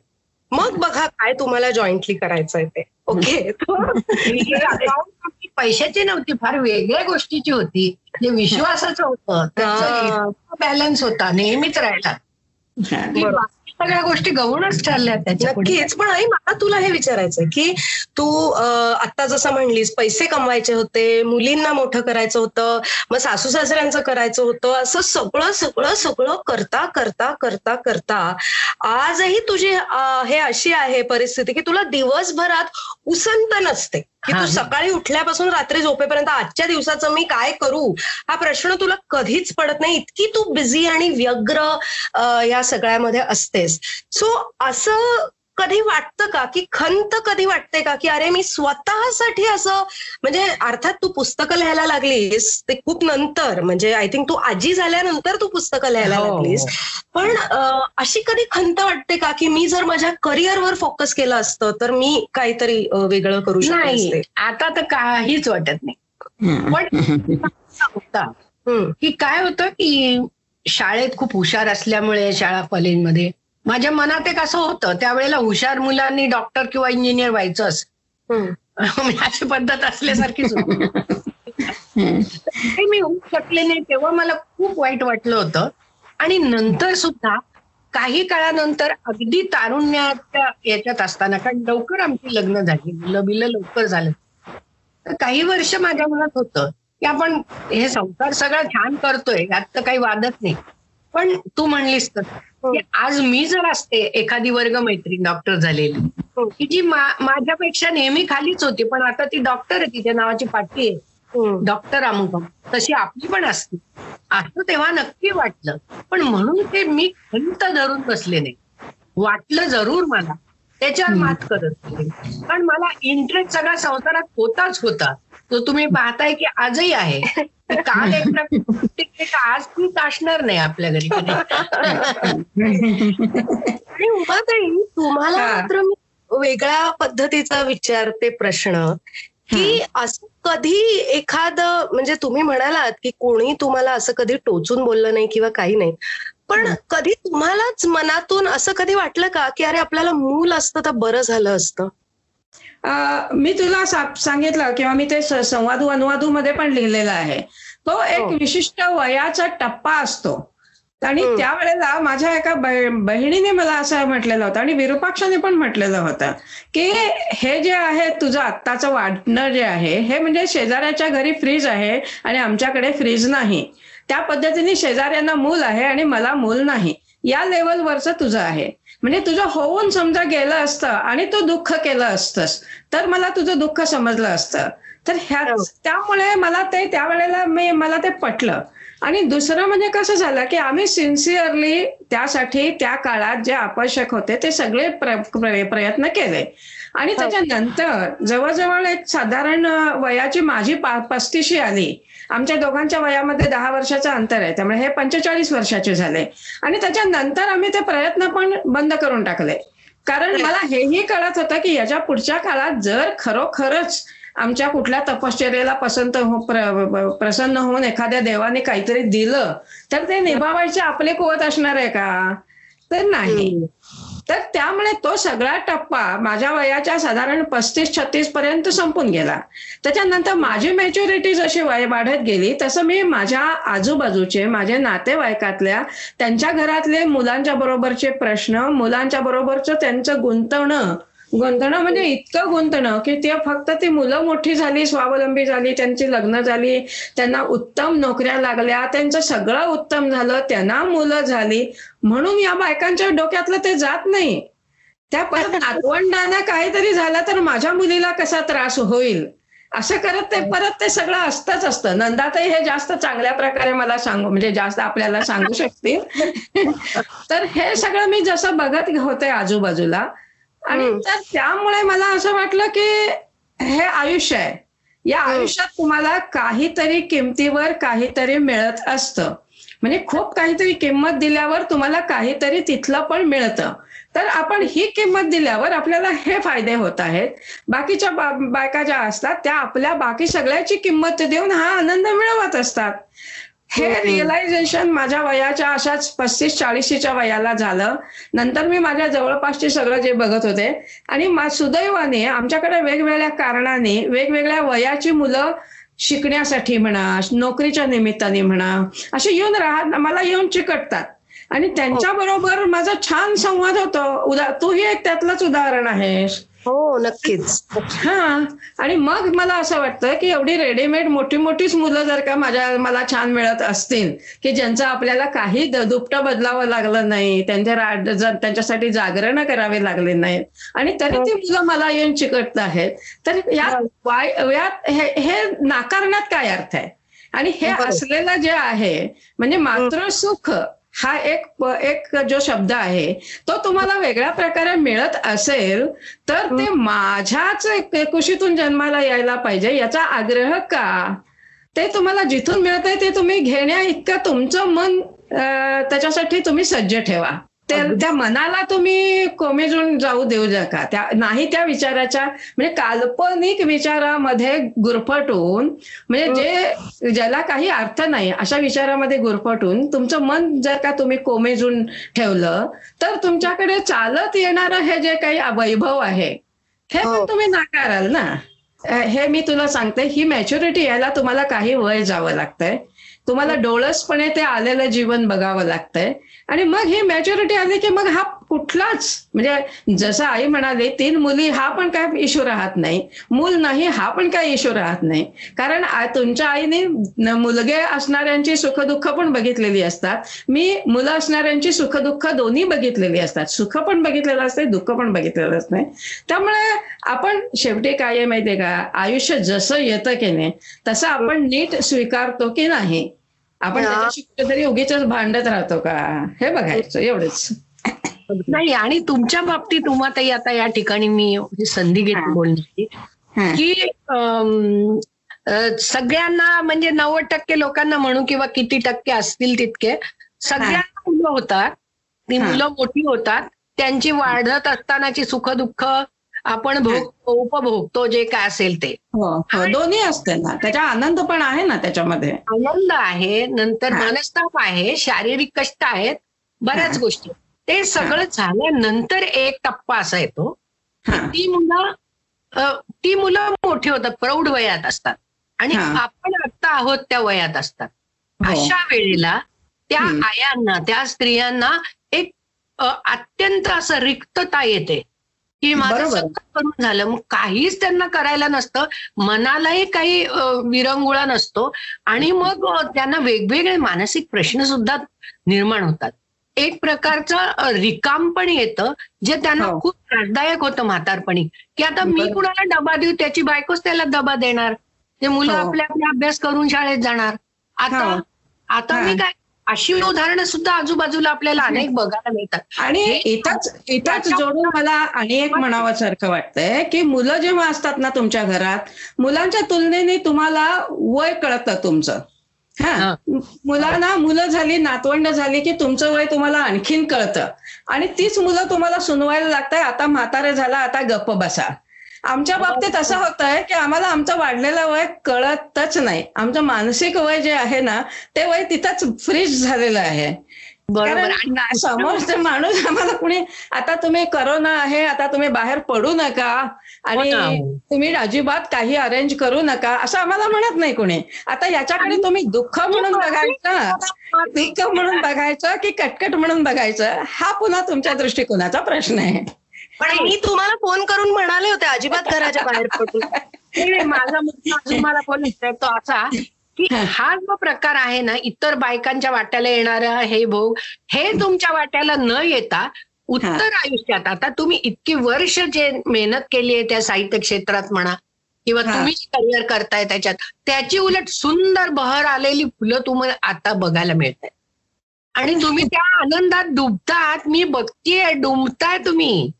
मग बघा काय तुम्हाला जॉईंटली करायचंय ते. ओके
पैशाची नव्हती फार वेगळ्या गोष्टीची होती. जे विश्वासाचं होतं बॅलन्स होता नेहमीच राहिला. सगळ्या गोष्टी गौणच ठरल्या त्याच्या
नक्कीच. पण आई मला तुला हे विचारायचंय की तू आता जसं म्हणलीस पैसे कमवायचे होते मुलींना मोठं करायचं होतं मग सासू सासऱ्यांचं करायचं होतं असं सगळं सगळं सगळं करता करता करता करता आजही तुझी हे अशी आहे परिस्थिती की तुला दिवसभरात उसंत नसते. की
हा.
तू सकाळी उठल्यापासून रात्री झोपेपर्यंत आजच्या दिवसाचं मी काय करू? हा प्रश्न तुला कधीच पडत नाही. इतकी तू बिझी आणि व्यग्र या सगळ्यामध्ये असतेस. सो असं कधी वाटतं का? की खंत कधी वाटते का? की अरे मी स्वतःसाठी असं म्हणजे अर्थात तू पुस्तकं लिहायला लागलीस ते खूप नंतर म्हणजे आय थिंक तू आजी झाल्यानंतर तू पुस्तकं लिहायला
हो.
लागलीस. पण अशी कधी खंत वाटते का? की मी जर माझ्या करिअरवर फोकस केलं असतं तर मी काहीतरी वेगळं करू असते.
आता तर काहीच वाटत नाही.
हं.
पण की काय होतं की शाळेत खूप हुशार असल्यामुळे शाळा कॉलेजमध्ये माझ्या मनात एक असं होतं त्यावेळेला हुशार मुलांनी डॉक्टर किंवा इंजिनियर व्हायचं असं अशी पद्धत असल्यासारखीच
हं.
मी होऊ शकले नाही तेव्हा मला खूप वाईट वाटलं होतं. आणि नंतर सुद्धा काही काळानंतर अगदी तारुण्याच्या याच्यात असताना कारण लवकर आमची लग्न झाली मुलं बिलं लवकर झालं. तर काही वर्ष माझ्या मनात होतं की आपण हे संसार सगळा छान करतोय यात तर काही वादच नाही. पण तू म्हणलीस तर. की आज मी जर असते एखादी वर्ग मैत्रीण डॉक्टर झालेली की जी माझ्यापेक्षा नेहमी खालीच होती पण आता ती डॉक्टर आहे तिच्या नावाची पाठी आहे. डॉक्टर अमुकम तशी आपली पण असते. असं तेव्हा नक्की वाटलं. पण म्हणून ते मी खंत धरून बसले नाही. वाटलं जरूर मला. त्याच्यावर मात करत पण मला इंटरेस्ट सगळा संसारात होताच होता. तो तुम्ही पाहताय की आजही आहे. की काल एक प्रकार आज ती असणार नाही आपल्या घरी
आणि उमाताई तुम्हाला. मात्र मी वेगळ्या पद्धतीचा विचारते प्रश्न की असं कधी एखादं म्हणजे तुम्ही म्हणालात की कोणी तुम्हाला असं कधी टोचून बोललं नाही किंवा काही नाही पण कधी तुम्हालाच मनातून असं कधी वाटलं का की अरे आपल्याला मूल असतं तर बरं झालं असतं?
मी तुला सांगितलं किंवा मी ते संवादू अनुवादू मध्ये पण लिहिलेलं आहे. तो एक
हो.
विशिष्ट वयाचा टप्पा असतो. आणि. त्यावेळेला माझ्या एका बहि- बहिणीने मला असं म्हटलेलं होतं आणि विरूपाक्षाने पण म्हटलेलं होतं की हे जे आहे तुझं आत्ताचं वाढणं जे आहे हे म्हणजे शेजाऱ्याच्या घरी फ्रीज आहे आणि आमच्याकडे फ्रीज नाही. त्या पद्धतीने शेजाऱ्यांना मूल आहे आणि मला मूल नाही. या लेवलवरचं तुझं आहे. म्हणजे तुझं होऊन समजा गेलं असतं आणि तू दुःख केलं असतंस तर मला तुझं दुःख समजलं असतं तर ह्या
हो.
त्यामुळे मला ते त्यावेळेला मी मला ते पटलं आणि दुसरं म्हणजे कसं झालं की आम्ही सिन्सिअरली त्यासाठी त्या काळात जे आवश्यक होते ते सगळे प्र- प्र- प्रयत्न केले आणि
हो.
त्याच्यानंतर जवळजवळ एक साधारण वयाची माझी पस्तीशी आली आमच्या दोघांच्या वयामध्ये दहा वर्षाचं अंतर आहे. त्यामुळे हे पंचेचाळीस वर्षाचे झाले. आणि त्याच्यानंतर आम्ही ते प्रयत्न पण बंद करून टाकले. कारण मला हेही कळत होतं की याच्या पुढच्या काळात जर खरोखरच आमच्या कुठल्या तपश्चर्याला पसंत हो प्र- प्रसन्न होऊन एखाद्या देवाने काहीतरी दिलं तर ते निभावायची आपली कुवत असणार आहे का? तर नाही. तर त्यामुळे तो सगळा टप्पा माझ्या वयाच्या साधारण पस्तीस छत्तीस पर्यंत संपून गेला. त्याच्यानंतर माझी मॅच्युरिटी जशी वय वाढत गेली. तसं मी माझ्या आजूबाजूचे माझ्या नातेवाईकातल्या त्यांच्या घरातले मुलांच्या बरोबरचे प्रश्न मुलांच्या बरोबरचं त्यांचं गुंतवणं गुंतणं म्हणजे इतकं गुंतणं की ते फक्त ती मुलं मोठी झाली स्वावलंबी झाली त्यांची लग्न झाली त्यांना उत्तम नोकऱ्या लागल्या त्यांचं सगळं उत्तम झालं त्यांना मुलं झाली. म्हणून या बायकांच्या डोक्यातलं ते जात नाही. त्या परत नातवंडांना काहीतरी झालं तर माझ्या मुलीला कसा त्रास होईल? असं करत ते परत ते सगळं असतंच असतं. नंदाताई हे जास्त चांगल्या प्रकारे मला सांगू म्हणजे जास्त आपल्याला सांगू शकतील. तर हे सगळं मी जसं बघत होते आजूबाजूला आणि. तर त्यामुळे मला असं वाटलं की हे आयुष्य आहे. या. आयुष्यात तुम्हाला काहीतरी किमतीवर काहीतरी मिळत असतं. म्हणजे खूप काहीतरी किंमत दिल्यावर तुम्हाला काहीतरी तिथलं पण मिळतं. तर आपण ही किंमत दिल्यावर आपल्याला हे फायदे होत आहेत. बाकीच्या बा- बायका ज्या असतात त्या आपल्या बाकी सगळ्याची किंमत देऊन हा आनंद मिळवत असतात. हे. रिअलायझेशन माझ्या वयाच्या अशाच पस्तीस चाळीशीच्या वयाला झालं. नंतर मी माझ्या जवळपासचे सगळं जे बघत होते. आणि सुदैवाने आमच्याकडे वेगवेगळ्या कारणाने वेगवेगळ्या वयाची मुलं शिकण्यासाठी म्हणा नोकरीच्या निमित्ताने म्हणा असे येऊन राहत मला येऊन चिकटतात. आणि त्यांच्या बरोबर माझा छान संवाद होतो. उदा तूही एक त्यातलंच उदाहरण आहेस.
हो नक्कीच.
हा आणि मग मला असं वाटतं की एवढी रेडीमेड मोठी मोठीच मुलं जर का माझ्या मला छान मिळत असतील की ज्यांचं आपल्याला काही द- दुपटं बदलावं लागलं नाही त्यांच्या त्यांच्यासाठी जागरण करावे लागले नाहीत आणि तरी ती मुलं मला येऊन चिकटत आहेत तर यात वाय यात हे हे नाकारण्यात काय अर्थ आहे? आणि हे. असलेलं जे आहे म्हणजे मातृसुख हा एक एक जो शब्द आहे तो तुम्हाला वेगळ्या प्रकारे मिळत असेल तर ते माझ्याच एक कुशीतून जन्माला यायला पाहिजे याचा आग्रह का? ते तुम्हाला जिथून मिळतंय ते तुम्ही घेण्या इतकं तुमचं मन त्याच्यासाठी तुम्ही सज्ज ठेवा. त्या त्या मनाला तुम्ही कोमेजून जाऊ देऊ नका. त्या नाही त्या विचाराच्या म्हणजे काल्पनिक विचारामध्ये गुरफटून म्हणजे जे ज्याला काही अर्थ नाही अशा विचारामध्ये गुरफटून तुमचं मन जर का तुम्ही कोमेजून ठेवलं तर तुमच्याकडे चालत येणारं हे जे काही वैभव आहे हे
हो.
पण तुम्ही नाकाराल ना? हे मी तुला सांगते ही मॅच्युरिटी यायला तुम्हाला काही वय जावं लागतंय. तुम्हाला डोळसपणे ते आलेलं जीवन बघावं लागतंय. आणि मग ही मॅच्युरिटी आली की मग हा कुठलाच म्हणजे जसं आई म्हणाली तीन मुली हा पण काय इशू राहत नाही. मूल नाही हा पण काय इशू राहत नाही. कारण तुमच्या आईने मुलगे असणाऱ्यांची सुखदुःख पण बघितलेली असतात. मी मुलं असणाऱ्यांची सुखदुःख दोन्ही बघितलेली असतात. सुख पण बघितलेलं असते दुःख पण बघितलेलं असते त्यामुळे आपण शेवटी काय आहे माहितीये का? आयुष्य जसं येतं की नाही तसं आपण नीट स्वीकारतो की नाही? आपण. त्याच्याशी कुठेतरी उगीच भांडत राहतो का हे बघायचं एवढंच
नाही आणि तुमच्या बाबतीत उमाताई आता या ठिकाणी मी संधी घेते
हा.
बोलण्याची. की सगळ्यांना म्हणजे नव्वद टक्के लोकांना म्हणू किंवा किती टक्के असतील तितके सगळ्यांना मुलं होतात ती. मुलं मोठी होतात त्यांची वाढत असतानाची सुख दुःख आपण भोगतो उपभोगतो जे काय असेल ते.
हो हो. दोन्ही असते ना. त्याचा आनंद पण आहे ना त्याच्यामध्ये.
आनंद आहे नंतर. मनस्ताप आहे शारीरिक कष्ट आहेत बऱ्याच. गोष्टी. ते सगळं झाल्यानंतर एक टप्पा असा येतो. ती मुलं ती मुलं मोठी होतात प्रौढ वयात असतात. आणि. आपण आता आहोत त्या वयात असतात.
हो.
अशा वेळेला त्या. आयांना त्या स्त्रियांना एक अत्यंत असं रिक्तता येते. की माझं करून झालं मग काहीच त्यांना करायला नसतं मनालाही काही विरंगुळा नसतो आणि मग त्यांना वेगवेगळे मानसिक प्रश्न सुद्धा निर्माण होतात एक प्रकारचं रिकाम पण येतं जे त्यांना
हो.
खूप त्रासदायक होतं म्हातारपणी की आता मी. कुणाला डबा देऊ त्याची बायकोच त्याला डबा देणार ते मुलं
हो.
आपले आपले अभ्यास करून शाळेत जाणार आता
हो.
आता. मी काय अशी उदाहरणं सुद्धा आजूबाजूला आपल्याला अनेक बघायला मिळतात.
आणि इथंच इथंच जोडून मला आणि एक म्हणावंसारखं वाटतंय की मुलं जेव्हा असतात ना तुमच्या घरात मुलांच्या तुलनेने तुम्हाला वय कळतं तुमचं. हा.
हा.
मुलांना मुलं झाली नातवंड झाली की तुमचं वय तुम्हाला आणखीन कळतं. आणि तीच मुलं तुम्हाला सुनवायला लागताय आता म्हातारे झाला आता गप्प बसा. आमच्या बाबतीत असं होत आहे की आम्हाला आमचं वाढलेलं वय कळतच नाही. आमचं मानसिक वय जे आहे ना ते वय तिथंच फ्रीज झालेलं आहे.
बरोबर.
समोरचे माणूस आम्हाला कुणी आता तुम्ही करोना आहे आता तुम्ही बाहेर पडू नका. आणि
हो.
तुम्ही अजिबात काही अरेंज करू नका. असं आम्हाला म्हणत नाही कुणी. आता याच्याकडे तुम्ही दुःख म्हणून बघायचं दुःख म्हणून बघायचं की कटकट म्हणून बघायचं हा पुन्हा तुमच्या दृष्टिकोनाचा प्रश्न आहे.
पण मी तुम्हाला फोन करून म्हणाले होते अजिबात घराच्या बाहेर पडू. नका.
नाही, नाही, माझा मुद्दा अजून मला बोलायचा आहे तो असा की हा. जो प्रकार आहे ना इतर बायकांच्या वाट्याला येणारा हे भोग हे तुमच्या वाट्याला न येता उत्तर आयुष्यात आता तुम्ही इतकी वर्ष जे मेहनत केली आहे त्या साहित्य क्षेत्रात म्हणा किंवा
हा.
तुम्ही करिअर करताय त्याच्यात त्याची उलट सुंदर बहर आलेली फुलं तुम्हाला आता बघायला मिळत आहेत आणि तुम्ही त्या आनंदात डुबतात मी बघतीये डुंबताय तुम्ही.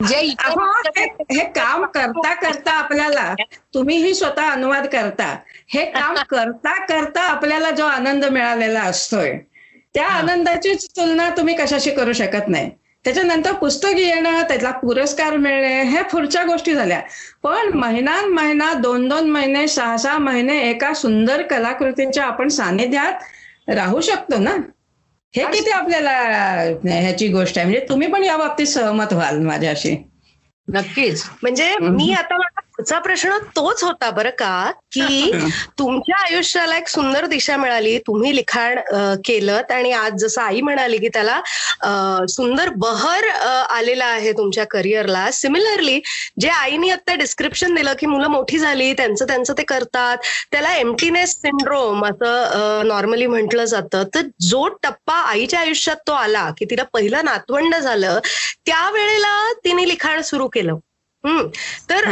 जे
हे हे काम करता करता आपल्याला तुम्हीही स्वतः अनुवाद करता. हे काम करता करता आपल्याला जो आनंद मिळालेला असतोय त्या
हा.
आनंदाची तुलना तुम्ही कशाशी करू शकत नाही. त्याच्यानंतर पुस्तक येणं त्याला पुरस्कार मिळणे हे पुढच्या गोष्टी झाल्या. पण महिना महिना दोन दोन महिने सहा सहा महिने एका सुंदर कलाकृतीच्या आपण सानिध्यात राहू शकतो ना? हे किती आपल्याला ह्याची गोष्ट आहे. म्हणजे तुम्ही पण या बाबतीत सहमत व्हाल माझ्याशी.
नक्कीच.
म्हणजे मी आता पुढचा प्रश्न तोच होता बरं का की तुमच्या आयुष्याला एक सुंदर दिशा मिळाली तुम्ही लिखाण केलं आणि आज जसं आई म्हणाली की त्याला सुंदर बहर आलेला आहे तुमच्या करिअरला. सिमिलरली जे आईने आता डिस्क्रिप्शन दिलं की मुलं मोठी झाली त्यांचं त्यांचं ते करतात त्याला एम्प्टीनेस सिंड्रोम असं नॉर्मली म्हटलं जातं. तर जो टप्पा आईच्या आयुष्यात तो आला की तिला पहिलं नातवंड झालं त्यावेळेला तिने लिखाण सुरू केलं. हम्म. तर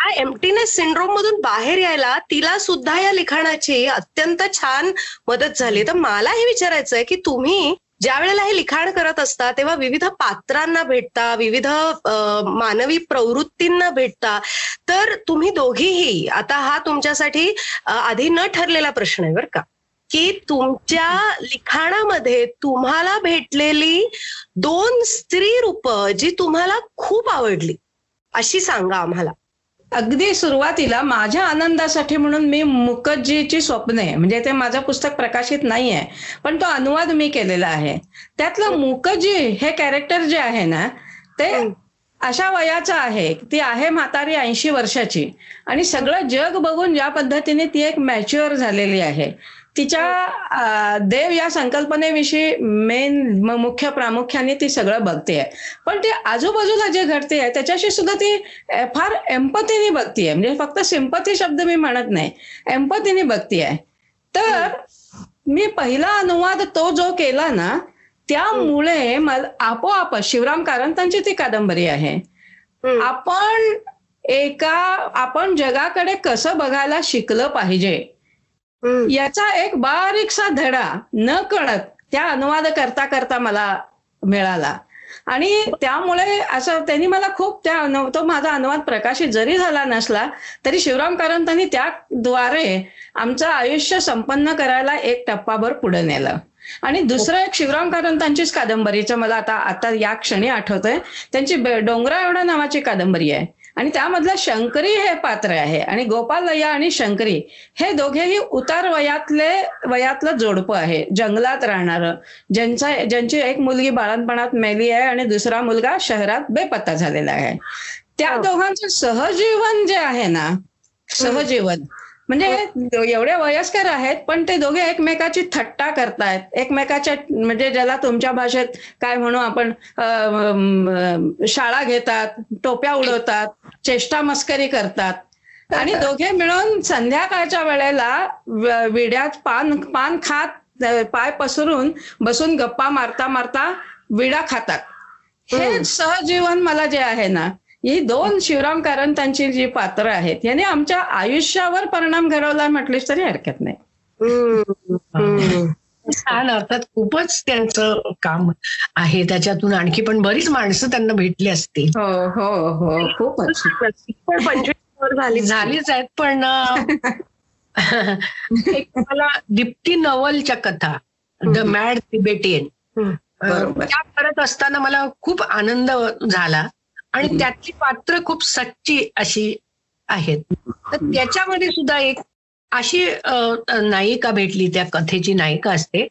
हा.
हा सिंड्रोम मधून बाहेर यायला तिला सुद्धा या लिखाणाची अत्यंत छान मदत झाली तर मला हे विचारायचं आहे की तुम्ही ज्या वेळेला हे लिखाण करत असता तेव्हा विविध पात्रांना भेटता विविध मानवी प्रवृत्तींना भेटता तर तुम्ही दोघीही आता हा तुमच्यासाठी आधी न ठरलेला प्रश्न आहे बरं का की तुमच्या लिखाणामध्ये तुम्हाला भेटलेली दोन स्त्री रूप जी तुम्हाला खूप आवडली अशी सांगा आम्हाला
अगदी सुरुवातीला माझ्या आनंदासाठी म्हणून मी मुकज्जीची स्वप्ने म्हणजे ते माझं पुस्तक प्रकाशित नाही आहे पण तो अनुवाद मी केलेला आहे. त्यातलं मुकज्जी हे कॅरेक्टर जे आहे ना ते अशा वयाचं आहे ती आहे म्हातारी ऐंशी वर्षाची. आणि सगळं जग बघून ज्या पद्धतीने ती एक मॅच्युअर झालेली आहे. तिच्या देव या संकल्पनेविषयी मेन मुख्य प्रामुख्याने ती सगळं बघते पण ते आजूबाजूला जे घडते आहे त्याच्याशी सुद्धा ती फार एम्पतीने बघतीये म्हणजे फक्त सिंपती शब्द मी म्हणत नाही एम्पतीने बघतीये तर मी पहिला अनुवाद तो जो केला ना त्यामुळे मला आपोआप शिवराम कारंतांची ती कादंबरी आहे. आपण एका आपण जगाकडे कसं बघायला शिकलं पाहिजे. याचा एक बारीकसा धडा न कळत त्या अनुवाद करता करता मला मिळाला. आणि त्यामुळे असं त्यांनी मला खूप त्या तो माझा अनुवाद प्रकाशित जरी झाला नसला तरी शिवराम कारंतांनी त्याद्वारे आमचं आयुष्य संपन्न करायला एक टप्पाभर पुढे नेलं. आणि दुसरं एक शिवराम कारंतांचीच कादंबरीचं मला आता आता या क्षणी आठवतंय. त्यांची डोंगरा एवढा नावाची कादंबरी आहे. आणि त्यामधलं शंकरी हे पात्र आहे. आणि गोपालय्या आणि शंकरी हे दोघेही उतार वयातले वयातलं जोडपं आहे. जंगलात राहणारं. ज्यांचा ज्यांची एक मुलगी बाळणपणात मेली आहे आणि दुसरा मुलगा शहरात बेपत्ता झालेला आहे. त्या दोघांचं सहजीवन जे आहे ना सहजीवन म्हणजे एवढे वयस्कर आहेत पण ते दोघे एकमेकाची थट्टा करतायत. एकमेकाच्या म्हणजे ज्याला तुमच्या भाषेत काय म्हणू आपण शाळा घेतात टोप्या उडवतात चेष्टा मस्करी करतात. आणि दोघे मिळून संध्याकाळच्या वेळेला विड्यात पान पान खात पाय पसरून बसून गप्पा मारता मारता विडा खातात. हे सहजीवन मला जे आहे ना ही दोन शिवराम कारंतांची जी पात्र आहेत यांनी आमच्या आयुष्यावर परिणाम घडवला म्हटलीच तरी हरकत नाही.
छान अर्थात खूपच त्यांचं काम आहे. त्याच्यातून आणखी पण बरीच माणसं त्यांना भेटली असतील.
हो हो हो खूपच.
पंचवीस वर झाली
झालीच आहेत पण एक मला दीप्ती नवलच्या कथा द मॅड तिबेटियन. त्या करत असताना मला खूप आनंद झाला. आणि त्यातली पात्र खूप सच्ची अशी आहेत. तर त्याच्यामध्ये सुद्धा एक अशी नायिका भेटली त्या कथेची नायिका असते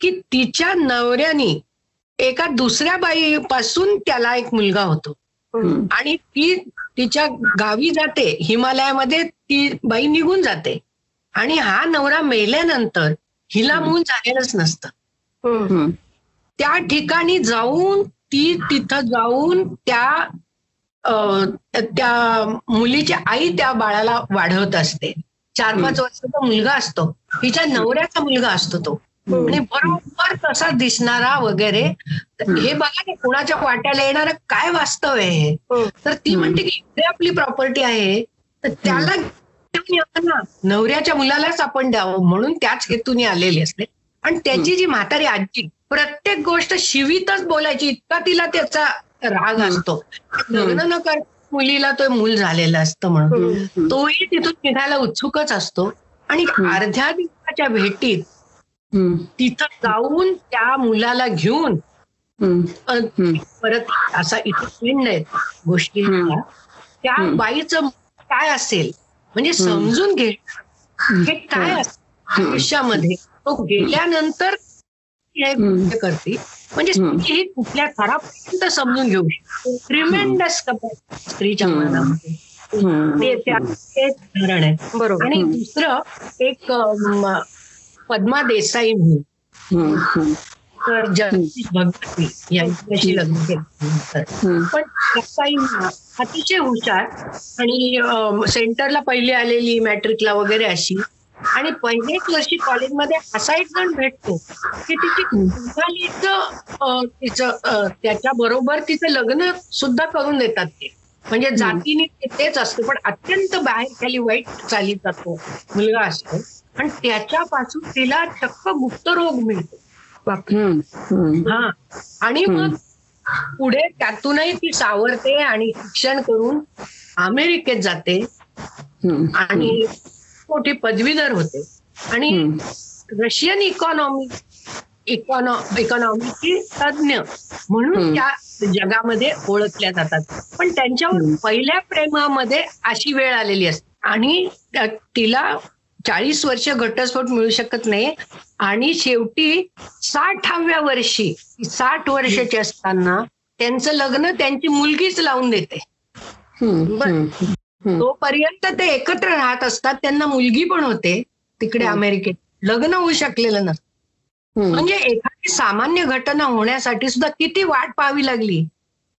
की तिच्या नवऱ्यानी एका दुसऱ्या बाईपासून त्याला एक मुलगा होतो. आणि ती तिच्या गावी जाते हिमालयामध्ये ती बाई निघून जाते. आणि हा नवरा मेल्यानंतर हिला मूल झालेलंच नसतं. त्या ठिकाणी जाऊन ती तिथं जाऊन त्या त्या मुलीची आई त्या बाळाला वाढवत असते. चार पाच वर्षाचा मुलगा असतो. हिच्या नवऱ्याचा मुलगा असतो तो. आणि बरोबर तसा दिसणारा वगैरे हे बघा ना कुणाच्या वाट्याला येणारं काय वास्तव आहे हे?
हम्म.
तर ती म्हणते की इथे आपली प्रॉपर्टी आहे. तर त्याला ना. नवऱ्याच्या मुलालाच आपण द्यावं म्हणून त्याच हेतूने आलेली असते. आणि त्याची जी म्हातारी आजी प्रत्येक गोष्ट शिवीतच बोलायची इतका तिला त्याचा राग असतो. लग्न न कर मुलीला तो मूल झालेलं असतं म्हणून. तोही तिथून निघायला उत्सुकच असतो. आणि अर्ध्या दिवसाच्या भेटीत. तिथं जाऊन त्या मुलाला घेऊन. परत असा इथे पिंड आहेत गोष्टी. त्या. बाईचं काय असेल? म्हणजे समजून घे. हे काय असेल? आयुष्यामध्ये. तो गेल्यानंतर करते. म्हणजे. स्त्री ही कुठल्या थरापर्यंत समजून घेऊ शकते. ट्रिमेंडस स्त्रीच्या
हम्म.
मनामध्ये. ते धरण आहे.
बरोबर.
आणि दुसरं एक पद्मा देसाई म्हणून. तर जगदीश भगवती यांच्याशी लग्न केलं. पण देसाई अतिशय हुशार आणि सेंटरला पहिली आलेली मॅट्रिकला वगैरे अशी. आणि पहिल्याच वर्षी कॉलेजमध्ये असा एक जण भेटतो की तिची तिचं त्याच्या बरोबर तिचं लग्न सुद्धा करून देतात ते. म्हणजे जातीने तेच असतं पण अत्यंत बाहेर खाली वाईट चालीचा तो मुलगा असतो. आणि त्याच्यापासून तिला चक्क गुप्तरोग मिळतो.
हम्म. हम्म.
हा. आणि मग पुढे त्यातूनही ती सावरते आणि शिक्षण करून अमेरिकेत जाते. आणि मोठी पदवीधर होते आणि. रशियन इकॉनॉमी इकॉनॉ इकॉनॉमीची तज्ज्ञ म्हणून. त्या जगामध्ये ओळखल्या जातात पण त्यांच्यावर. पहिल्या प्रेमामध्ये अशी वेळ आलेली असते आणि तिला चाळीस वर्ष घटस्फोट मिळू शकत नाही आणि शेवटी साठाव्या वर्षी साठ वर्षाची असताना त्यांचं लग्न त्यांची मुलगीच लावून देते. तोपर्यंत ते एकत्र राहत असतात. त्यांना मुलगी पण होते तिकडे. अमेरिकेत. लग्न होऊ शकलेलं नसतं. म्हणजे एखादी सामान्य घटना होण्यासाठी सुद्धा किती वाट पाहावी लागली?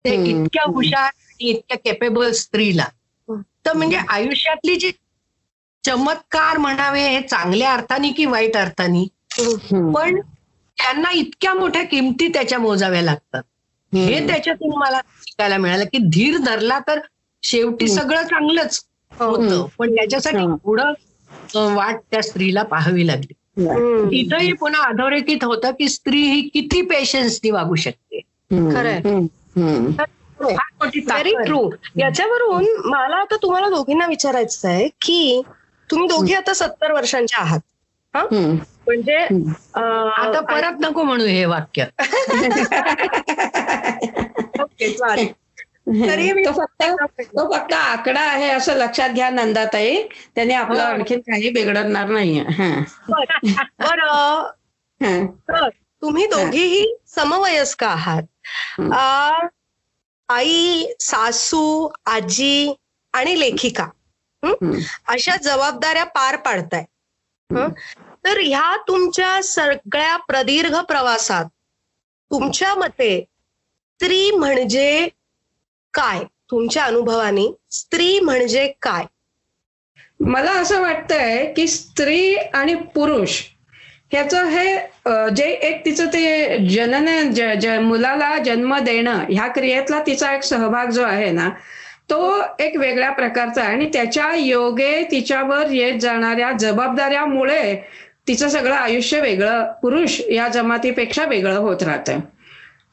ते. इतक्या हुशार आणि इतक्या केपेबल स्त्रीला. तर म्हणजे आयुष्यातली जी चमत्कार म्हणावे हे चांगल्या अर्थाने की वाईट अर्थाने. पण त्यांना इतक्या मोठ्या किमती त्याच्या मोजाव्या लागतात. हे. त्याच्यातून मला शिकायला मिळालं की धीर धरला तर शेवटी. सगळं चांगलंच होतं. पण त्याच्यासाठी. पुढं वाट त्या स्त्रीला पाहावी लागली. इथंही पुन्हा अधोरेखित होतं की स्त्री ही किती पेशन्सनी वागू शकते मोठी
व्हेरी. ट्रू याच्यावरून मला आता तुम्हाला दोघींना विचारायचं आहे की तुम्ही दोघी आता सत्तर वर्षांच्या आहात
हम्म.
म्हणजे
आता परत नको म्हणू हे वाक्य
ओके, चालेल. तरी
तो फक्त तो फक्त आकडा आहे असं लक्षात घ्या नंदाताई. त्याने आपलं. आणखीन काही बिघडणार नाहीये.
बरं. तुम्ही दोघीही समवयस्क आहात. आई सासू आजी आणि लेखिका. अशा जबाबदाऱ्या पार पाडताय. हं? तर ह्या तुमच्या सगळ्या प्रदीर्घ प्रवासात तुमच्या मते स्त्री म्हणजे काय? तुमच्या अनुभवाने स्त्री म्हणजे काय?
मला असं वाटतंय की स्त्री आणि पुरुष ह्याचं हे जे एक तिचं ते जनन ज- ज- मुलाला जन्म देणं ह्या क्रियेतला तिचा एक सहभाग जो आहे ना तो एक वेगळ्या प्रकारचा आहे. आणि त्याच्या योगे तिच्यावर येत जाणाऱ्या जबाबदाऱ्यामुळे तिचं सगळं आयुष्य वेगळं पुरुष या जमातीपेक्षा वेगळं होत राहतं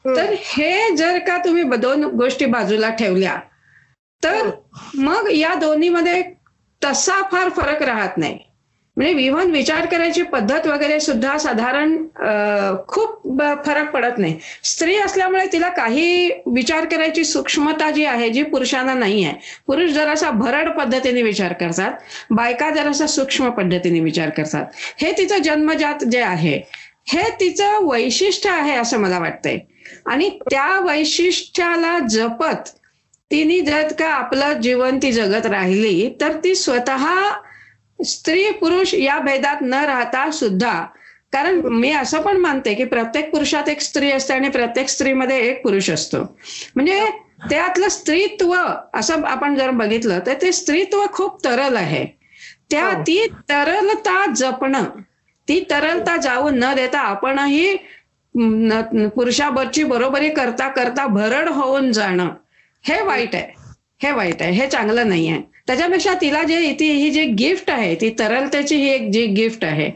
तर हे जर का तुम्ही दोन गोष्टी बाजूला ठेवल्या तर मग या दोन्हीमध्ये तसा फार फरक राहत नाही. म्हणजे इव्हन विचार करायची पद्धत वगैरे सुद्धा साधारण खूप फरक पडत नाही. स्त्री असल्यामुळे तिला काही विचार करायची सूक्ष्मता जी आहे जी पुरुषांना नाही आहे. पुरुष जरासा भरड पद्धतीने विचार करतात बायका जरासा सूक्ष्म पद्धतीने विचार करतात. हे तिचं जन्मजात जे आहे हे तिचं वैशिष्ट्य आहे असं मला वाटतंय. आणि त्या वैशिष्ट्याला जपत तिने जर का आपलं जीवन ती जगत राहिली तर ती स्वतः स्त्री पुरुष या भेदात न राहता सुद्धा कारण मी असं पण मानते की प्रत्येक पुरुषात एक स्त्री असते आणि प्रत्येक स्त्रीमध्ये एक पुरुष असतो म्हणजे त्यातलं स्त्रीत्व असं आपण जर बघितलं तर ते स्त्रीत्व खूप तरल आहे त्या
हो.
ती तरलता जपणं ती तरलता जाऊन न देता आपणही न- बरोबरी करता करता भरड होऊन जाणं. हे वाईट आहे. हे वाईट आहे. हे चांगलं नाही आहे. त्याच्यापेक्षा तिला जे ती ही जी गिफ्ट आहे ती तरलतेची ही एक जी गिफ्ट आहे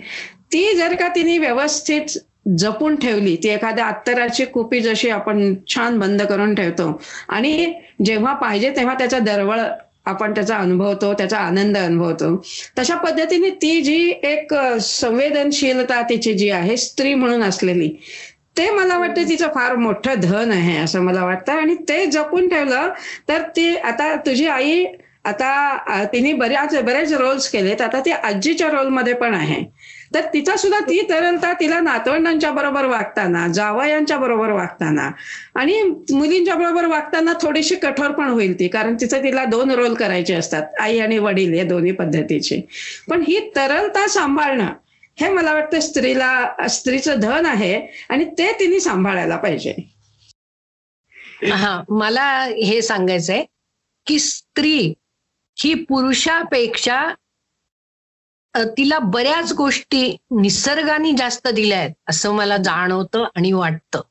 ती जर का तिने व्यवस्थित जपून ठेवली ती एखाद्या अत्तराची कुपी जशी आपण छान बंद करून ठेवतो आणि जेव्हा पाहिजे तेव्हा त्याचा दरवळ आपण त्याचा अनुभवतो त्याचा आनंद अनुभवतो तशा पद्धतीने ती जी एक संवेदनशीलता तिची जी आहे स्त्री म्हणून असलेली ते मला वाटतं तिचं फार मोठं धन आहे असं मला वाटतं. आणि ते जपून ठेवलं तर ती आता तुझी आई आता तिने बऱ्याच बरेच रोल्स केलेत. आता ती आजीच्या रोलमध्ये पण आहे. तर तिचा सुद्धा ती तरलता तिला नातवंडांच्या बरोबर वागताना जावयांच्या बरोबर वागताना आणि मुलींच्या बरोबर वागताना थोडीशी कठोर पण होईल ती कारण तिचं तिला दोन रोल करायचे असतात. आई आणि वडील या दोन्ही पद्धतीचे. पण ही तरलता सांभाळणं हे मला वाटतं स्त्रीला स्त्रीचं धन आहे आणि ते तिने सांभाळायला पाहिजे
हा मला हे सांगायचंय की स्त्री ही पुरुषापेक्षा तिला बऱ्याच गोष्टी निसर्गाने जास्त दिल्या आहेत असं मला जाणवतं आणि वाटतं.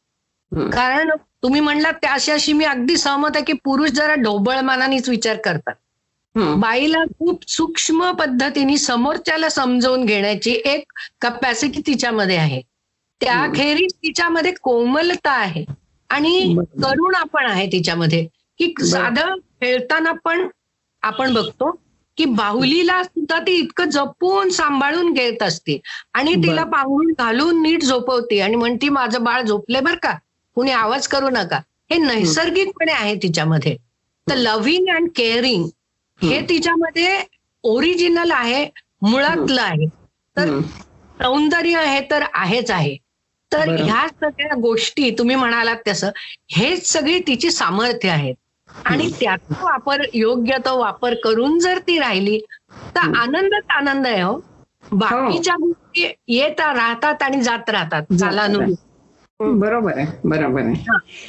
कारण तुम्ही म्हणलात त्याच्याशी मी अगदी सहमत आहे की पुरुष जरा ढोबळमानानेच विचार करतात. बाईला खूप सूक्ष्म पद्धतीने समोरच्याला समजवून घेण्याची एक कपॅसिटी तिच्यामध्ये आहे. त्याखेरीज तिच्यामध्ये कोमलता आहे. आणि. करुणा पण आहे तिच्यामध्ये. की. साधं खेळताना पण आपण बघतो की बाहुलीला सुद्धा ती इतकं जपून सांभाळून घेत असते. आणि तिला. पांघरून घालून नीट झोपवते आणि म्हणती माझं बाळ झोपले बर का? कुणी आवाज करू नका. हे नैसर्गिकपणे आहे तिच्यामध्ये. तर लव्हिंग अँड केअरिंग हे. तिच्यामध्ये ओरिजिनल आहे मुळातलं आहे. तर. सौंदर्य हे तर आहेच आहे. तर. ह्या सगळ्या गोष्टी तुम्ही म्हणालात तसं हेच सगळी तिची सामर्थ्य आहेत. आणि त्याचा वापर योग्य तो वापर करून जर ती राहिली तर. आनंदच आनंद आहे हो. बाकीच्या गोष्टी येत राहतात आणि जात राहतात. कालानुरूप.
बरोबर आहे बरोबर आहे.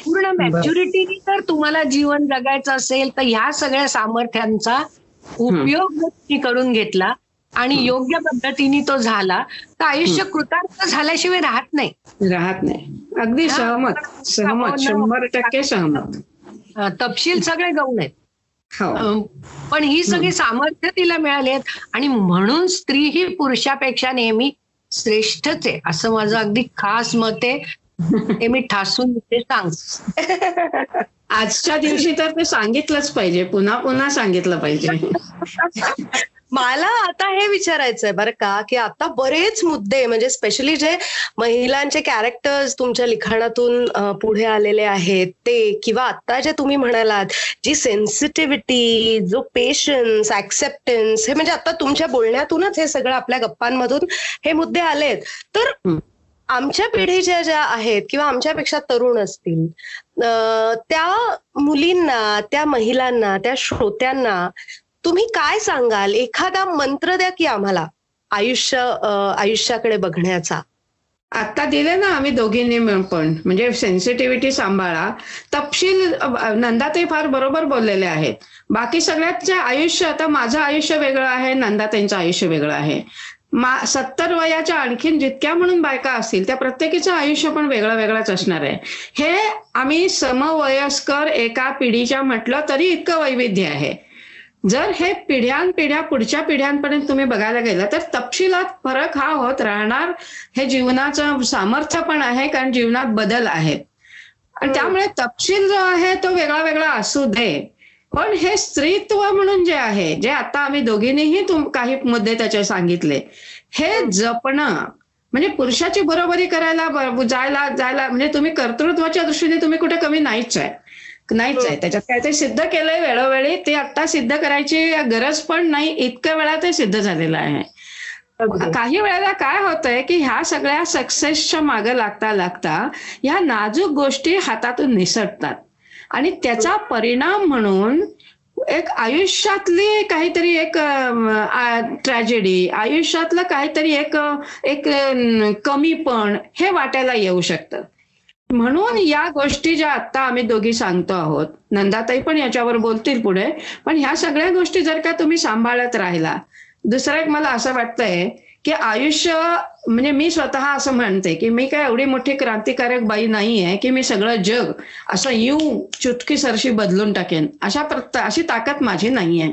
पूर्ण मॅच्युरिटीनी जर तुम्हाला जीवन जगायचं असेल तर ह्या सगळ्या सामर्थ्यांचा उपयोग करून घेतला आणि योग्य पद्धतीने तो झाला तर आयुष्य कृतार्थ झाल्याशिवाय राहत नाही.
राहत नाही. अगदी. सहमत सहमत शंभर टक्के सहमत.
तपशील सगळे गौण आहेत.
हो.
पण ही सगळी सामर्थ्य तिला मिळाली आहेत आणि म्हणून स्त्री ही पुरुषापेक्षा नेहमी श्रेष्ठच आहे असं माझं अगदी खास मत आहे. हे मी ठासून ते सांग
आजच्या दिवशी तर ते सांगितलंच पाहिजे. पुन्हा पुन्हा सांगितलं पाहिजे.
मला आता हे विचारायचंय बरं का की आता बरेच मुद्दे म्हणजे स्पेशली जे महिलांचे कॅरेक्टर्स तुमच्या लिखाणातून पुढे आलेले आहेत ते किंवा आता जे तुम्ही म्हणालात जी सेन्सिटिव्हिटी जो पेशन्स ऍक्सेप्टन्स हे म्हणजे आता तुमच्या बोलण्यातूनच हे सगळं आपल्या गप्पांमधून हे मुद्दे आलेत. तर. आमच्या पिढीच्या ज्या आहेत किंवा आमच्यापेक्षा तरुण असतील त्या मुलींना त्या महिलांना त्या श्रोत्यांना तुम्ही काय सांगाल? एखादा मंत्र द्या की आम्हाला आयुष्य आयुष्याकडे बघण्याचा.
आता दिले ना आम्ही दोघींनी मिळून पण म्हणजे सेन्सिटिव्हिटी सांभाळा. तपशील नंदाताई फार बरोबर बोललेले आहेत. बाकी सगळ्याचे आयुष्य आता माझं आयुष्य वेगळं आहे नंदाताईंचं आयुष्य वेगळं आहे. मा सत्तर वयाच्या आणखीन जितक्या म्हणून बायका असतील त्या प्रत्येकीचं आयुष्य पण वेगळं वेगळंच असणार आहे. हे आम्ही समवयस्कर एका पिढीच्या म्हटलं तरी इतकं वैविध्य आहे. जर हे पिढ्यानपिढ्या पुढच्या पिढ्यांपर्यंत तुम्ही बघायला गेलं तर तपशिलात फरक हा होत राहणार. हे जीवनाचं सामर्थ्य पण आहे कारण जीवनात बदल आहेत. आणि त्यामुळे तपशील जो आहे तो वेगळा वेगळा असू दे. पण हे स्त्रीत्व म्हणून जे आहे जे आता आम्ही दोघींनीही तुम काही मुद्दे त्याचे सांगितले हे जपणं म्हणजे पुरुषाची बरोबरी करायला जायला जायला म्हणजे तुम्ही कर्तृत्वाच्या दृष्टीने तुम्ही कुठे कमी नाहीच आहे. नाहीच आहे. त्याच्यात काय ते सिद्ध केलंय वेळोवेळी ते आता सिद्ध करायची गरज पण नाही इतक्या वेळा ते सिद्ध झालेलं आहे. काही वेळेला काय होतंय की ह्या सगळ्या सक्सेसच्या मागे लागता लागता ह्या नाजूक गोष्टी हातातून निसटतात. आणि त्याचा परिणाम म्हणून एक आयुष्यातली काहीतरी एक ट्रॅजेडी आयुष्यातलं काहीतरी एक एक कमीपण हे वाटायला येऊ शकतं. म्हणून या गोष्टी ज्या आता आम्ही दोघी सांगतो आहोत नंदाताई पण याच्यावर बोलतील पुढे पण ह्या सगळ्या गोष्टी जर का तुम्ही सांभाळत राहिला दुसरं एक मला असं वाटतंय की आयुष्य म्हणजे मी स्वतः असं म्हणते की मी काय एवढी मोठी क्रांतिकारक बाई नाहीये की मी सगळं जग असं येऊ चुटकीसरशी बदलून टाकेन. अशा प्रत अशी ताकद माझी नाहीये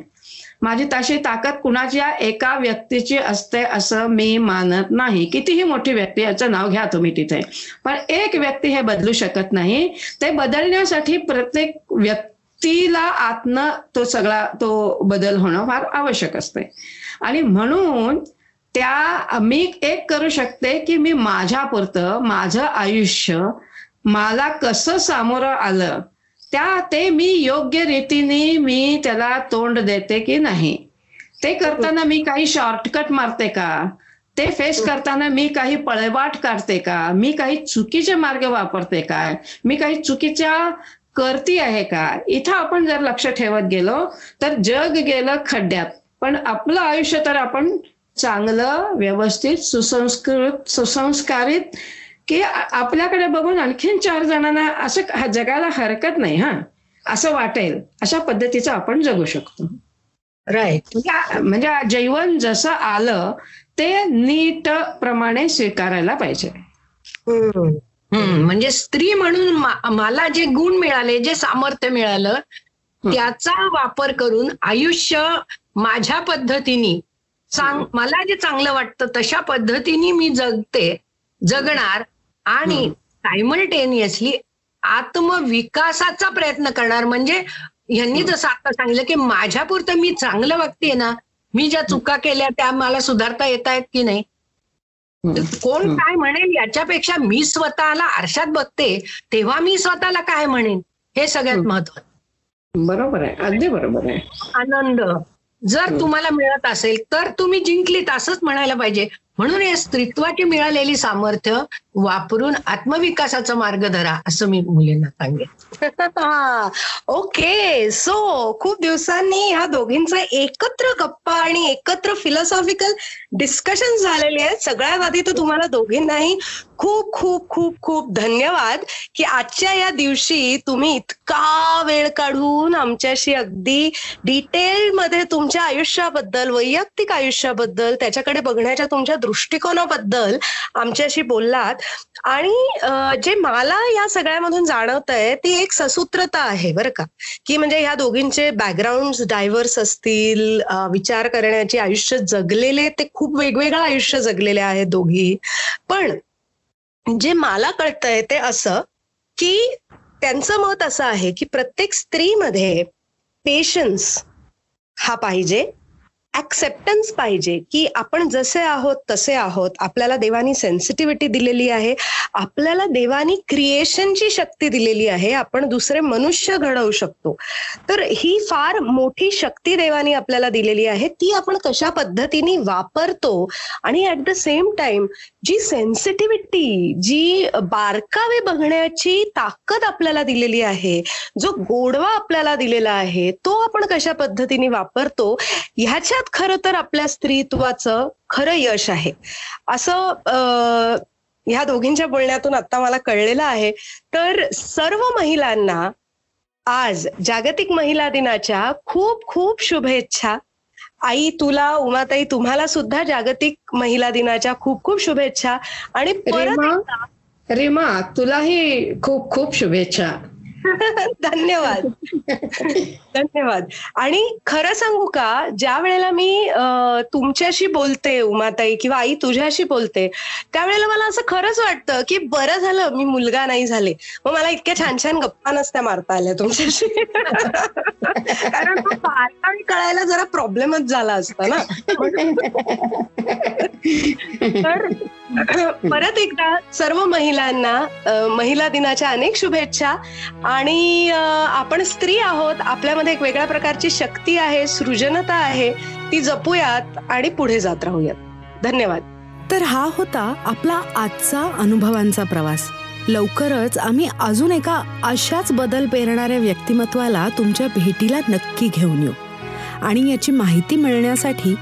माझी तशी ताकद कुणाच्या एका व्यक्तीची असते असं मी मानत नाही. कितीही मोठी व्यक्ती याचं नाव घ्या तुम्ही तिथे. पण एक व्यक्ती हे बदलू शकत नाही. ते बदलण्यासाठी प्रत्येक व्यक्तीला आतनं तो सगळा तो बदल होणं फार आवश्यक असते. आणि म्हणून त्या मी एक करू शकते की मी माझ्यापुरतं माझं आयुष्य मला कसं सामोरं आलं त्या ते मी योग्य रीतीने मी त्याला तोंड देते की नाही. ते करताना मी काही शॉर्टकट मारते का? ते फेस करताना मी काही पळवाट काढते का? मी काही चुकीचे मार्ग वापरते का? मी काही चुकीच्या करती आहे का? इथं आपण जर लक्ष ठेवत गेलो तर जग गेलं खड्ड्यात. पण आपलं आयुष्य तर आपण चांगलं व्यवस्थित सुसंस्कृत सुसंस्कारित की आपल्याकडे बघून आणखीन चार जणांना असं जगायला हरकत नाही हा. असं वाटेल अशा पद्धतीचं आपण जगू शकतो.
राईट
म्हणजे म्हणजे जैवन जसं आलं ते नीट प्रमाणे स्वीकारायला पाहिजे.
म्हणजे स्त्री म्हणून मला जे गुण मिळाले जे सामर्थ्य मिळालं त्याचा वापर करून आयुष्य माझ्या पद्धतीने चांग मला जे चांगलं वाटतं तशा पद्धतीने मी जगते जगणार आणि सायमल्टेनियसली आत्मविकासाचा प्रयत्न करणार. म्हणजे यांनी जसं आता सांगितलं की माझ्यापुरतं मी चांगलं वागतेय ना मी ज्या चुका केल्या त्या मला सुधारता येत आहेत की नाही? कोण. काय म्हणेल याच्यापेक्षा मी स्वतःला आरशात बघते तेव्हा मी स्वतःला काय म्हणेन? हे सगळ्यात
हम्म.
महत्वाचं
बरोबर आहे. अगदी बरोबर आहे.
आनंद. जर. तुम्हाला मिळत असेल तर तुम्ही जिंकलीत असंच म्हणायला पाहिजे म्हणून या स्त्रीत्वाची मिळालेली सामर्थ्य वापरून आत्मविकासाचा मार्ग धरा असं मी मुलींना सांगेन.
ओके सो खूप दिवसांनी ह्या दोघींचा एकत्र गप्पा आणि एकत्र फिलॉसॉफिकल डिस्कशन झालेले आहेत. सगळ्यात आधी तर तुम्हाला दोघींनाही खूप खूप खूप खूप धन्यवाद की आजच्या या दिवशी तुम्ही इतका वेळ काढून आमच्याशी अगदी डिटेल मध्ये तुमच्या आयुष्याबद्दल वैयक्तिक आयुष्याबद्दल त्याच्याकडे बघण्याच्या तुमच्या दृष्टिकोनाबद्दल आमच्याशी बोललात. आणि जे मला या सगळ्यामधून जाणवत आहे ती एक ससूत्रता आहे बरं का. की म्हणजे ह्या दोघींचे बॅकग्राऊंड डायव्हर्स असतील विचार करण्याचे आयुष्य जगलेले ते खूप वेगवेगळं आयुष्य जगलेले आहेत दोघी. पण जे मला कळतंय ते असं की त्यांचं मत असं आहे की प्रत्येक स्त्रीमध्ये पेशन्स हा पाहिजे. ऍक्सेप्टन्स पाहिजे की आपण जसे आहोत तसे आहोत. आपल्याला देवानी सेन्सिटिव्हिटी दिलेली आहे. आपल्याला देवानी क्रिएशनची शक्ती दिलेली आहे. आपण दुसरे मनुष्य घडवू शकतो. तर ही फार मोठी शक्ती देवानी आपल्याला दिलेली आहे. ती आपण कशा पद्धतीने वापरतो? आणि ऍट द सेम टाइम जी सेन्सिटिव्हिटी जी बारकावे बघण्याची ताकद आपल्याला दिलेली आहे जो गोडवा आपल्याला दिलेला आहे तो आपण कशा पद्धतीने वापरतो ह्याच्यात खरं तर आपल्या स्त्रीत्वाचं खरं यश आहे. असं ह्या दोघींच्या बोलण्यातून आता मला कळलेलं आहे. तर सर्व महिलांना आज जागतिक महिला दिनाच्या खूप खूप शुभेच्छा. आई तुला उमाताई तुम्हाला सुद्धा जागतिक महिला दिनाच्या खूप खूप शुभेच्छा. आणि
रीमा तुलाही खूप खूप शुभेच्छा.
धन्यवाद. धन्यवाद. आणि खरं सांगू का ज्या वेळेला मी तुमच्याशी बोलते उमाताई किंवा आई तुझ्याशी बोलते त्यावेळेला मला असं खरंच वाटतं की बरं झालं मी मुलगा नाही झाले. मग मला इतक्या छान छान गप्पा नसत्या मारता आल्या तुमच्याशी. कारण कळायला जरा प्रॉब्लेमच झाला असता ना. तर परत एकदा सर्व महिलांना महिला दिनाच्या अनेक शुभेच्छा. आणि आपण स्त्री आहोत आपल्यामध्ये एक वेगळ्या प्रकारची शक्ती आहे सृजनता आहे ती जपूयात आणि पुढे जात राहूयात. धन्यवाद.
तर हा होता आपला आजचा अनुभवांचा प्रवास. लवकरच आम्ही अजून एका अशाच बदल पेरणाऱ्या व्यक्तिमत्वाला तुमच्या भेटीला नक्की घेऊन येऊ. आणि याची माहिती मिळण्यासाठी